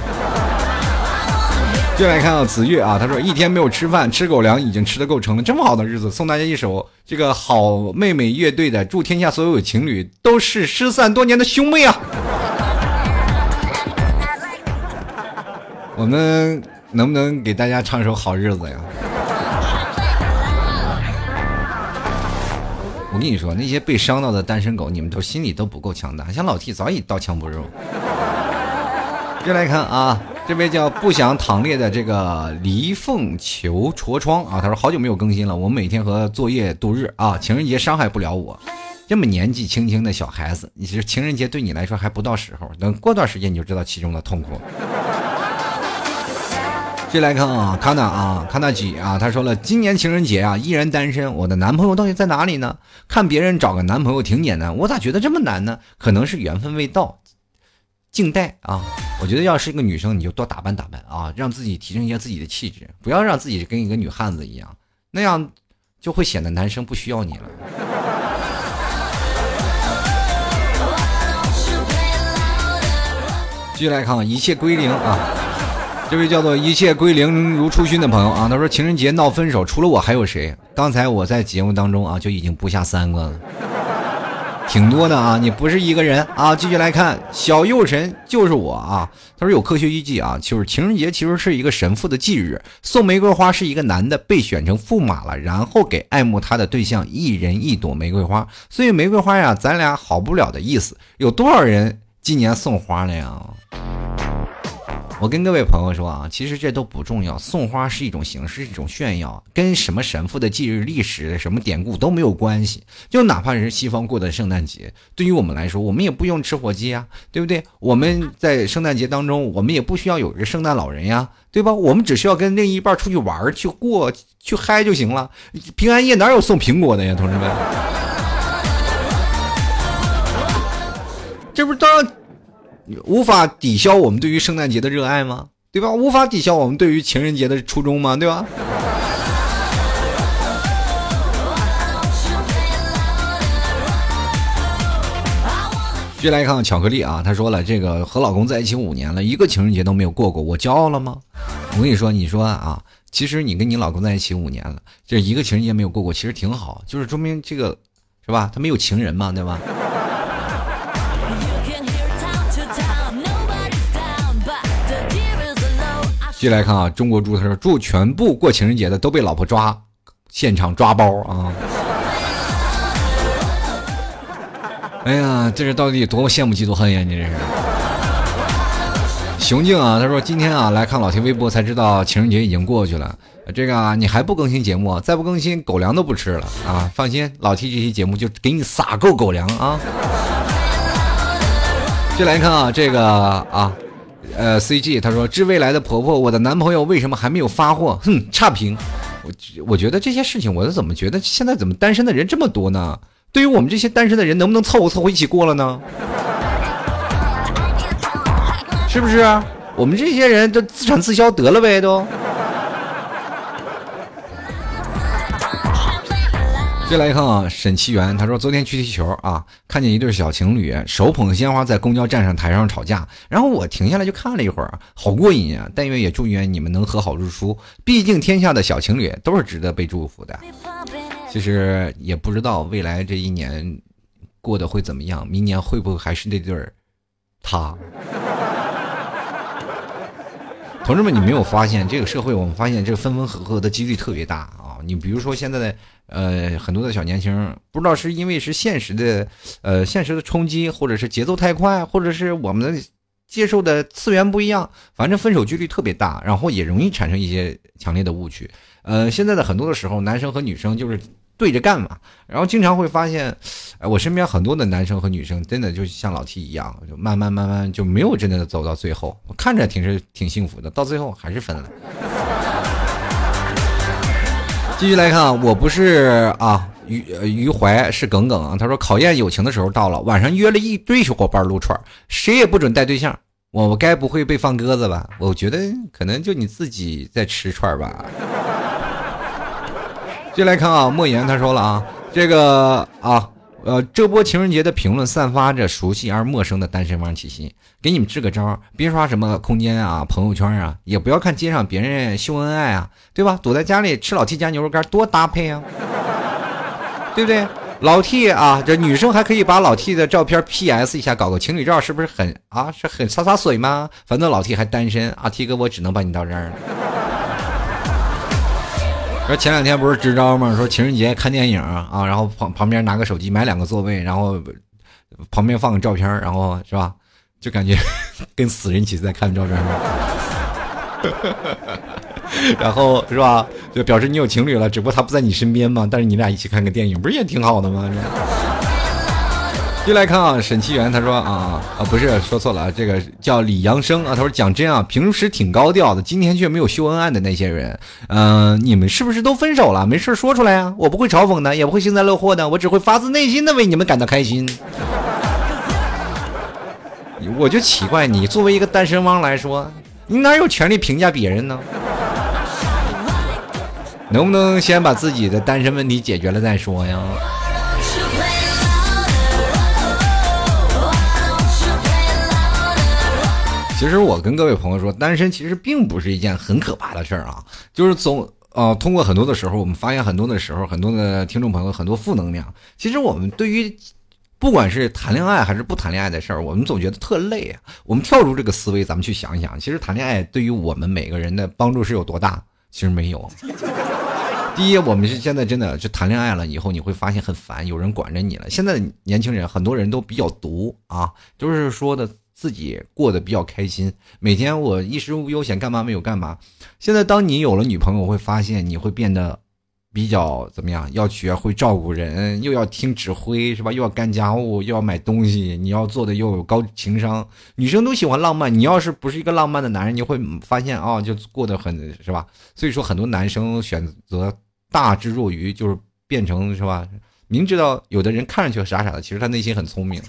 (laughs) 接下来看到，子月啊，他说一天没有吃饭，吃狗粮已经吃的够撑了。这么好的日子，送大家一首这个好妹妹乐队的《祝天下所有情侣都是失散多年的兄妹》啊。我们能不能给大家唱一首好日子呀？我跟你说，那些被伤到的单身狗，你们都心里都不够强大。像老 T 早已刀枪不入。接来看啊。这位叫不想躺列的这个离凤求痤疮啊，他说好久没有更新了，我每天和作业度日啊，情人节伤害不了我，这么年纪轻轻的小孩子，你是情人节对你来说还不到时候，等过段时间你就知道其中的痛苦。接来看啊，康纳啊，康纳吉啊，他说了，今年情人节啊依然单身，我的男朋友到底在哪里呢？看别人找个男朋友挺简单，我咋觉得这么难呢？可能是缘分未到。静待啊！(laughs) 我觉得要是一个女生，你就多打扮打扮啊，让自己提升一下自己的气质，不要让自己跟一个女汉子一样，那样就会显得男生不需要你了。继续来看，一切归零啊！这位叫做一切归零如初熏的朋友啊，他说情人节闹分手，除了我还有谁？刚才我在节目当中啊，就已经不下三个了。挺多的啊，你不是一个人啊！继续来看，小右神就是我啊。他说有科学依据啊，就是情人节其实是一个神父的忌日，送玫瑰花是一个男的被选成驸马了，然后给爱慕他的对象一人一朵玫瑰花，所以玫瑰花呀，咱俩好不了的意思。有多少人今年送花了呀？我跟各位朋友说啊，其实这都不重要，送花是一种形式，一种炫耀，跟什么神父的忌日、历史、什么典故都没有关系。就哪怕是西方过的圣诞节，对于我们来说，我们也不用吃火鸡呀，对不对？我们在圣诞节当中，我们也不需要有一个圣诞老人呀，对吧？我们只需要跟另一半出去玩、去过、去嗨就行了。平安夜哪有送苹果的呀，同志们？(laughs) 这不是当。无法抵消我们对于圣诞节的热爱吗？对吧？无法抵消我们对于情人节的初衷吗？对吧？继续来看巧克力啊，他说了，这个和老公在一起五年了，一个情人节都没有过过，我骄傲了吗？我跟你说，你说啊，其实你跟你老公在一起五年了，这一个情人节没有过过，其实挺好，就是说明这个是吧？他没有情人嘛，对吧？继续来看啊，中国猪他说祝全部过情人节的都被老婆抓，现场抓包啊！哎呀，这是到底多么羡慕嫉妒恨呀！你这是。雄静啊，他说今天啊来看老铁微博才知道情人节已经过去了，这个啊你还不更新节目，再不更新狗粮都不吃了啊！放心，老 T 这期节目就给你撒够狗粮啊！继续来看啊，这个啊。呃，CG，他说：“致未来的婆婆，我的男朋友为什么还没有发货？哼，差评！我我觉得这些事情，我怎么觉得现在怎么单身的人这么多呢？对于我们这些单身的人，能不能凑合凑合一起过了呢？是不是？我们这些人都自产自销得了呗，都。接来看啊，沈奇源他说昨天去踢球啊，看见一对小情侣手捧鲜花在公交站上台上吵架，然后我停下来就看了一会儿，好过瘾啊！但愿也祝愿你们能和好如初，毕竟天下的小情侣都是值得被祝福的。其实也不知道未来这一年过得会怎么样，明年会不会还是那对儿他？同志们，你没有发现这个社会？我们发现这个分分合合的几率特别大啊！你比如说现在的。呃，很多的小年轻不知道是因为是现实的，呃，现实的冲击，或者是节奏太快，或者是我们的接受的次元不一样，反正分手几率特别大，然后也容易产生一些强烈的误区。呃，现在的很多的时候，男生和女生就是对着干嘛，然后经常会发现，哎，我身边很多的男生和女生真的就像老 T 一样，就慢慢慢慢就没有真的走到最后，我看着挺是挺幸福的，到最后还是分了。继续来看啊，我不是啊，于于怀是耿耿啊。他说考验友情的时候到了，晚上约了一堆小伙伴撸串，谁也不准带对象。我我该不会被放鸽子吧？我觉得可能就你自己在吃串吧。(laughs) 继续来看啊，莫言他说了啊，这个啊。呃，这波情人节的评论散发着熟悉而陌生的单身汪气息。给你们支个招，别刷什么空间啊、朋友圈啊，也不要看街上别人秀恩爱啊，对吧？躲在家里吃老 T 家牛肉干多搭配啊，(laughs) 对不对？老 T 啊，这女生还可以把老 T 的照片 PS 一下，搞个情侣照，是不是很啊？是很洒洒水吗？反正老 T 还单身啊，T 哥我只能帮你到这儿了。说前两天不是支招吗？说情人节看电影啊，然后旁旁边拿个手机买两个座位，然后旁边放个照片，然后是吧？就感觉 (laughs) 跟死人一起在看照片，(laughs) 然后是吧？就表示你有情侣了，只不过他不在你身边嘛，但是你俩一起看个电影，不是也挺好的吗？续来看啊，沈奇源他说啊啊不是说错了啊，这个叫李阳生啊，他说讲真啊，平时挺高调的，今天却没有秀恩爱的那些人，嗯，你们是不是都分手了？没事说出来啊，我不会嘲讽的，也不会幸灾乐祸的，我只会发自内心的为你们感到开心。我就奇怪，你作为一个单身汪来说，你哪有权利评价别人呢？能不能先把自己的单身问题解决了再说呀？其实我跟各位朋友说，单身其实并不是一件很可怕的事儿啊。就是总呃，通过很多的时候，我们发现很多的时候，很多的听众朋友很多负能量。其实我们对于不管是谈恋爱还是不谈恋爱的事儿，我们总觉得特累啊。我们跳出这个思维，咱们去想一想，其实谈恋爱对于我们每个人的帮助是有多大？其实没有。第一，我们是现在真的就谈恋爱了以后，你会发现很烦，有人管着你了。现在年轻人很多人都比较毒啊，就是说的。自己过得比较开心，每天我衣食无忧闲，干嘛没有干嘛。现在当你有了女朋友，会发现你会变得比较怎么样？要学会照顾人，又要听指挥，是吧？又要干家务，又要买东西，你要做的又有高情商。女生都喜欢浪漫，你要是不是一个浪漫的男人，你会发现啊，就过得很是吧？所以说，很多男生选择大智若愚，就是变成是吧？明知道有的人看上去傻傻的，其实他内心很聪明。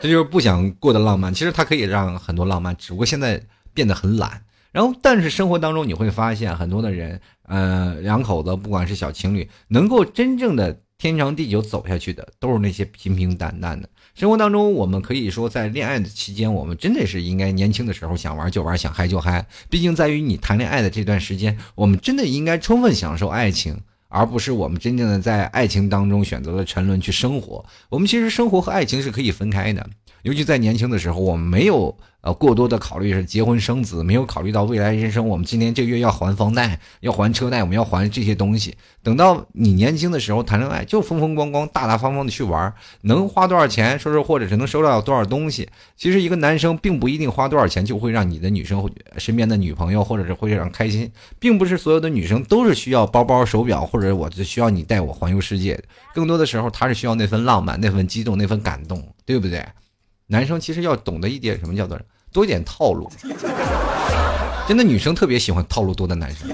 这就是不想过得浪漫，其实他可以让很多浪漫，只不过现在变得很懒。然后，但是生活当中你会发现，很多的人，呃，两口子不管是小情侣，能够真正的天长地久走下去的，都是那些平平淡淡的。生活当中，我们可以说，在恋爱的期间，我们真的是应该年轻的时候想玩就玩，想嗨就嗨。毕竟，在于你谈恋爱的这段时间，我们真的应该充分享受爱情。而不是我们真正的在爱情当中选择了沉沦去生活。我们其实生活和爱情是可以分开的，尤其在年轻的时候，我们没有。呃，过多的考虑是结婚生子，没有考虑到未来人生。我们今年这个月要还房贷，要还车贷，我们要还这些东西。等到你年轻的时候谈恋爱，就风风光光、大大方方的去玩，能花多少钱，说是或者是能收到多少东西。其实一个男生并不一定花多少钱就会让你的女生身边的女朋友或者是会让开心，并不是所有的女生都是需要包包、手表，或者我就需要你带我环游世界。更多的时候，她是需要那份浪漫、那份激动、那份感动，对不对？男生其实要懂得一点什么叫做多一点套路，(laughs) 真的女生特别喜欢套路多的男生。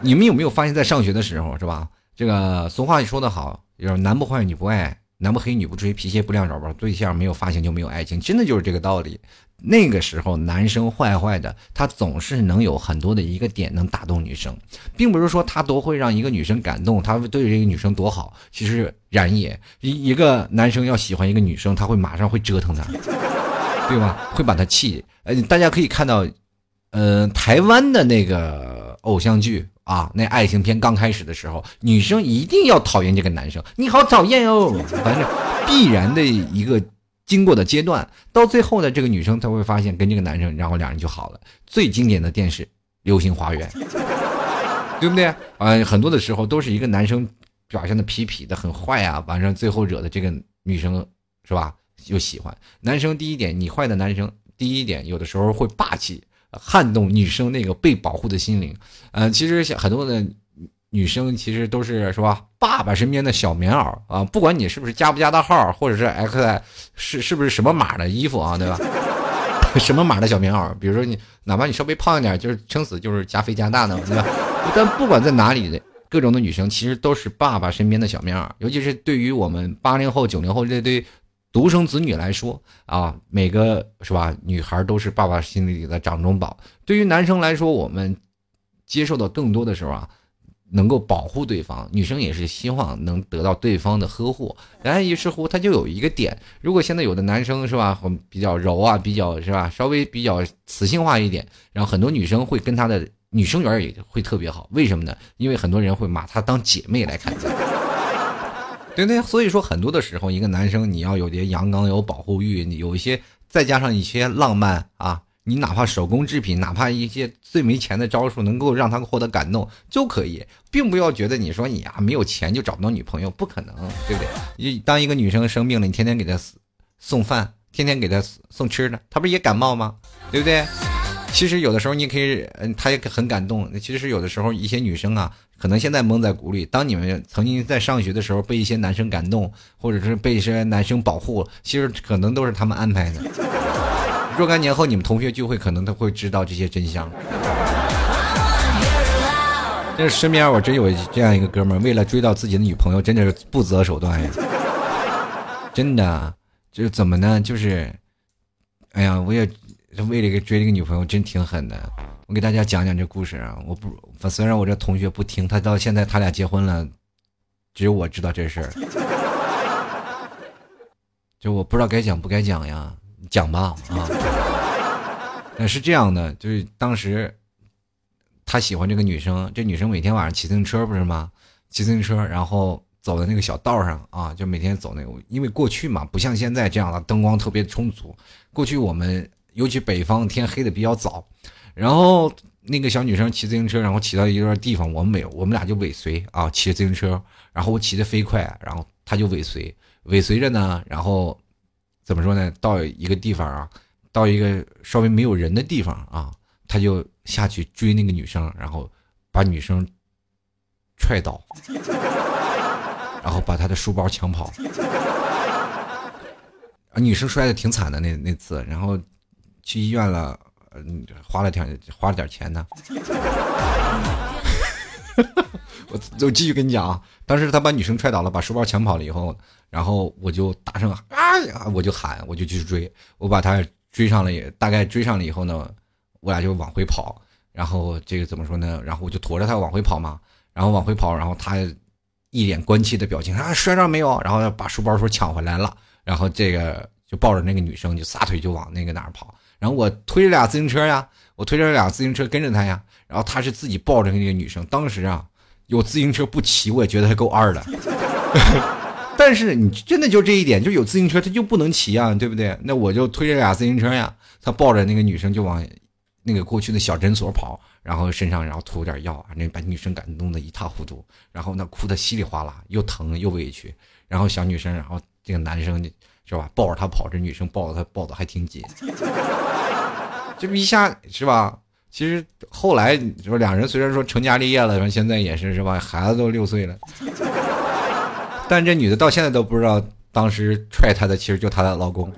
你们有没有发现，在上学的时候，是吧？这个俗话说得好，就是男不坏女不爱，男不黑女不追，皮鞋不亮找不着对象，没有发型就没有爱情，真的就是这个道理。那个时候，男生坏坏的，他总是能有很多的一个点能打动女生，并不是说他都会让一个女生感动，他对这个女生多好。其实然也，一一个男生要喜欢一个女生，他会马上会折腾她，(laughs) 对吧？会把她气。呃，大家可以看到，呃，台湾的那个偶像剧啊，那爱情片刚开始的时候，女生一定要讨厌这个男生，你好讨厌哦，反正必然的一个。经过的阶段，到最后呢，这个女生才会发现跟这个男生，然后两人就好了。最经典的电视《流星花园》，(laughs) 对不对？啊，很多的时候都是一个男生表现的痞痞的很坏啊，完了最后惹的这个女生是吧？又喜欢男生。第一点，你坏的男生，第一点有的时候会霸气，撼动女生那个被保护的心灵。嗯，其实很多的。女生其实都是是吧？爸爸身边的小棉袄啊，不管你是不是加不加大号，或者是 X 是是不是什么码的衣服啊，对吧？(laughs) 什么码的小棉袄？比如说你哪怕你稍微胖一点，就是撑死就是加肥加大的，对吧？(laughs) 但不管在哪里的各种的女生，其实都是爸爸身边的小棉袄。尤其是对于我们八零后、九零后这堆独生子女来说啊，每个是吧？女孩都是爸爸心里的掌中宝。对于男生来说，我们接受的更多的时候啊。能够保护对方，女生也是希望能得到对方的呵护。然后于是乎，他就有一个点：如果现在有的男生是吧，比较柔啊，比较是吧，稍微比较雌性化一点，然后很多女生会跟他的女生缘也会特别好。为什么呢？因为很多人会把她当姐妹来看待，对不对？所以说，很多的时候，一个男生你要有点阳刚，有保护欲，有一些再加上一些浪漫啊。你哪怕手工制品，哪怕一些最没钱的招数，能够让他们获得感动就可以，并不要觉得你说你啊没有钱就找不到女朋友，不可能，对不对？你当一个女生生病了，你天天给她送饭，天天给她送吃的，她不是也感冒吗？对不对？其实有的时候你可以，嗯，她也很感动。其实有的时候一些女生啊，可能现在蒙在鼓里，当你们曾经在上学的时候被一些男生感动，或者是被一些男生保护，其实可能都是他们安排的。若干年后，你们同学聚会，可能他会知道这些真相。这身边我真有这样一个哥们儿，为了追到自己的女朋友，真的是不择手段呀！真的，就是怎么呢？就是，哎呀，我也为了个追这个女朋友，真挺狠的。我给大家讲讲这故事啊！我不，虽然我这同学不听，他到现在他俩结婚了，只有我知道这事儿。(laughs) 就我不知道该讲不该讲呀。讲吧 (laughs) 啊，那是这样的，就是当时他喜欢这个女生，这女生每天晚上骑自行车不是吗？骑自行车，然后走在那个小道上啊，就每天走那个，因为过去嘛，不像现在这样的灯光特别充足。过去我们尤其北方天黑的比较早，然后那个小女生骑自行车，然后骑到一段地方，我们尾我们俩就尾随啊，骑着自行车，然后我骑的飞快，然后她就尾随，尾随着呢，然后。怎么说呢？到一个地方啊，到一个稍微没有人的地方啊，他就下去追那个女生，然后把女生踹倒，(laughs) 然后把她的书包抢跑。啊，女生摔的挺惨的那那次，然后去医院了，花了点花了点钱呢。(laughs) 我我继续跟你讲啊，当时他把女生踹倒了，把书包抢跑了以后。然后我就大声啊，我就喊，我就去追，我把他追上了，也大概追上了以后呢，我俩就往回跑。然后这个怎么说呢？然后我就驮着他往回跑嘛，然后往回跑，然后他一脸关切的表情啊，摔着没有？然后把书包说抢回来了，然后这个就抱着那个女生就撒腿就往那个哪儿跑。然后我推着俩自行车呀，我推着俩自行车跟着他呀。然后他是自己抱着那个女生，当时啊，有自行车不骑，我也觉得还够二的。(laughs) 但是你真的就这一点，就有自行车他就不能骑啊，对不对？那我就推着俩自行车呀，他抱着那个女生就往那个过去的小诊所跑，然后身上然后涂点药啊，那把女生感动的一塌糊涂，然后那哭的稀里哗啦，又疼又委屈，然后小女生，然后这个男生是吧，抱着她跑，这女生抱着他抱的还挺紧，(laughs) 这不一下是吧？其实后来说两人虽然说成家立业了，然后现在也是是吧，孩子都六岁了。但这女的到现在都不知道，当时踹她的其实就她的老公。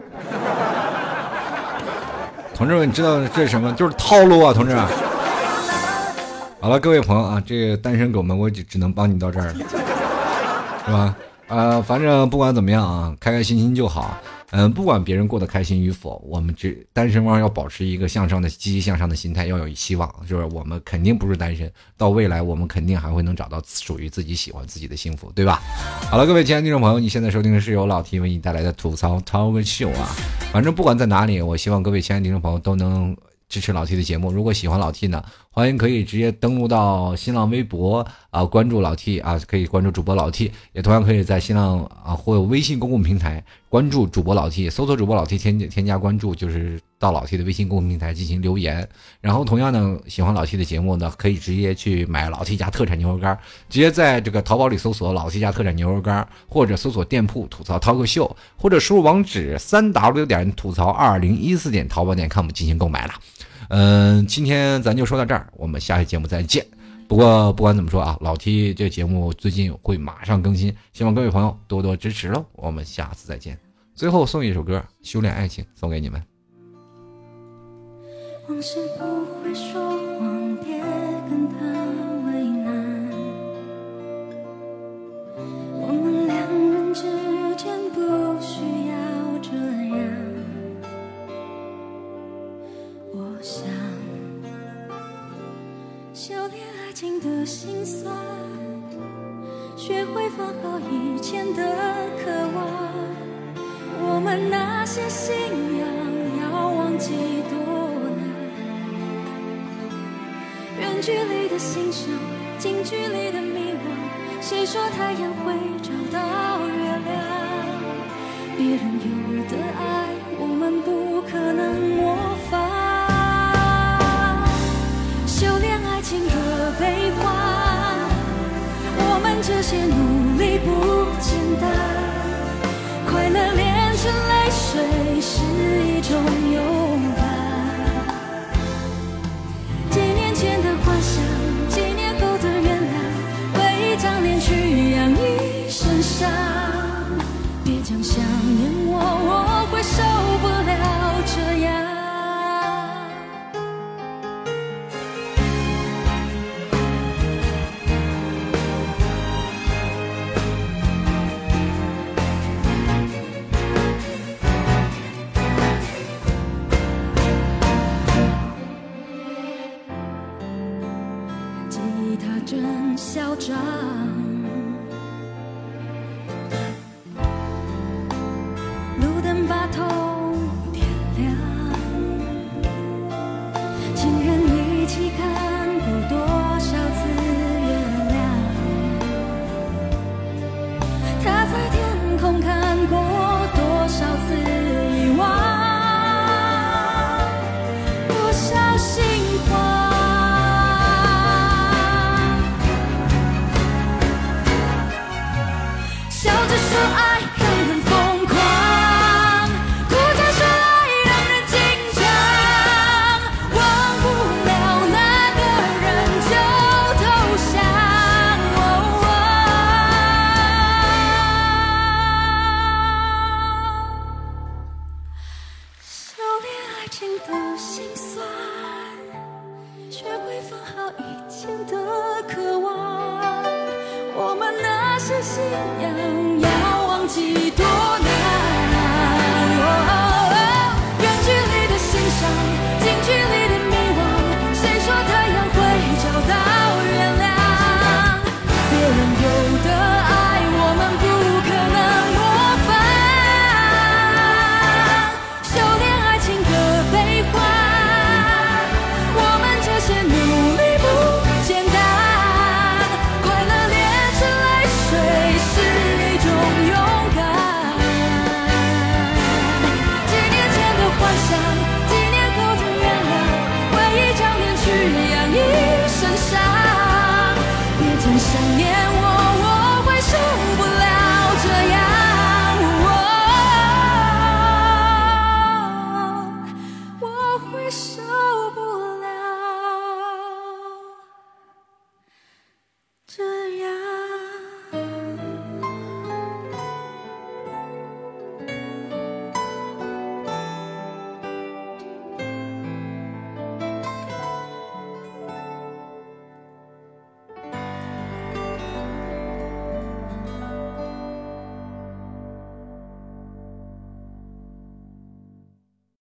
同志们，你知道这是什么？就是套路啊，同志们。好了，各位朋友啊，这个单身狗们，我只只能帮你到这儿了，是吧？啊，反正不管怎么样啊，开开心心就好。嗯，不管别人过得开心与否，我们只单身汪要保持一个向上的、积极向上的心态，要有希望，就是我们肯定不是单身，到未来我们肯定还会能找到属于自己喜欢自己的幸福，对吧？好了，各位亲爱的听众朋友，你现在收听的是由老 T 为你带来的吐槽 Talk Show 啊。反正不管在哪里，我希望各位亲爱的听众朋友都能。支持老 T 的节目，如果喜欢老 T 呢，欢迎可以直接登录到新浪微博啊，关注老 T 啊，可以关注主播老 T，也同样可以在新浪啊或微信公共平台关注主播老 T，搜索主播老 T 添添加关注，就是到老 T 的微信公共平台进行留言。然后同样呢，喜欢老 T 的节目呢，可以直接去买老 T 家特产牛肉干，直接在这个淘宝里搜索老 T 家特产牛肉干，或者搜索店铺吐槽涛哥秀，或者输入网址三 W 点吐槽二零一四点淘宝点 com 进行购买了。嗯，今天咱就说到这儿，我们下期节目再见。不过不管怎么说啊，老 T 这节目最近会马上更新，希望各位朋友多多支持喽。我们下次再见。最后送一首歌《修炼爱情》送给你们。往事不会说我想修炼爱情的心酸，学会放好以前的渴望。我们那些信仰要忘记多难。远距离的欣赏，近距离的迷惘。谁说太阳会找到月亮？别人有的爱，我们不可能模单。快乐炼成泪水是一种勇敢。几年前的幻想，几年后的原谅，为一张脸去养一身伤。爱。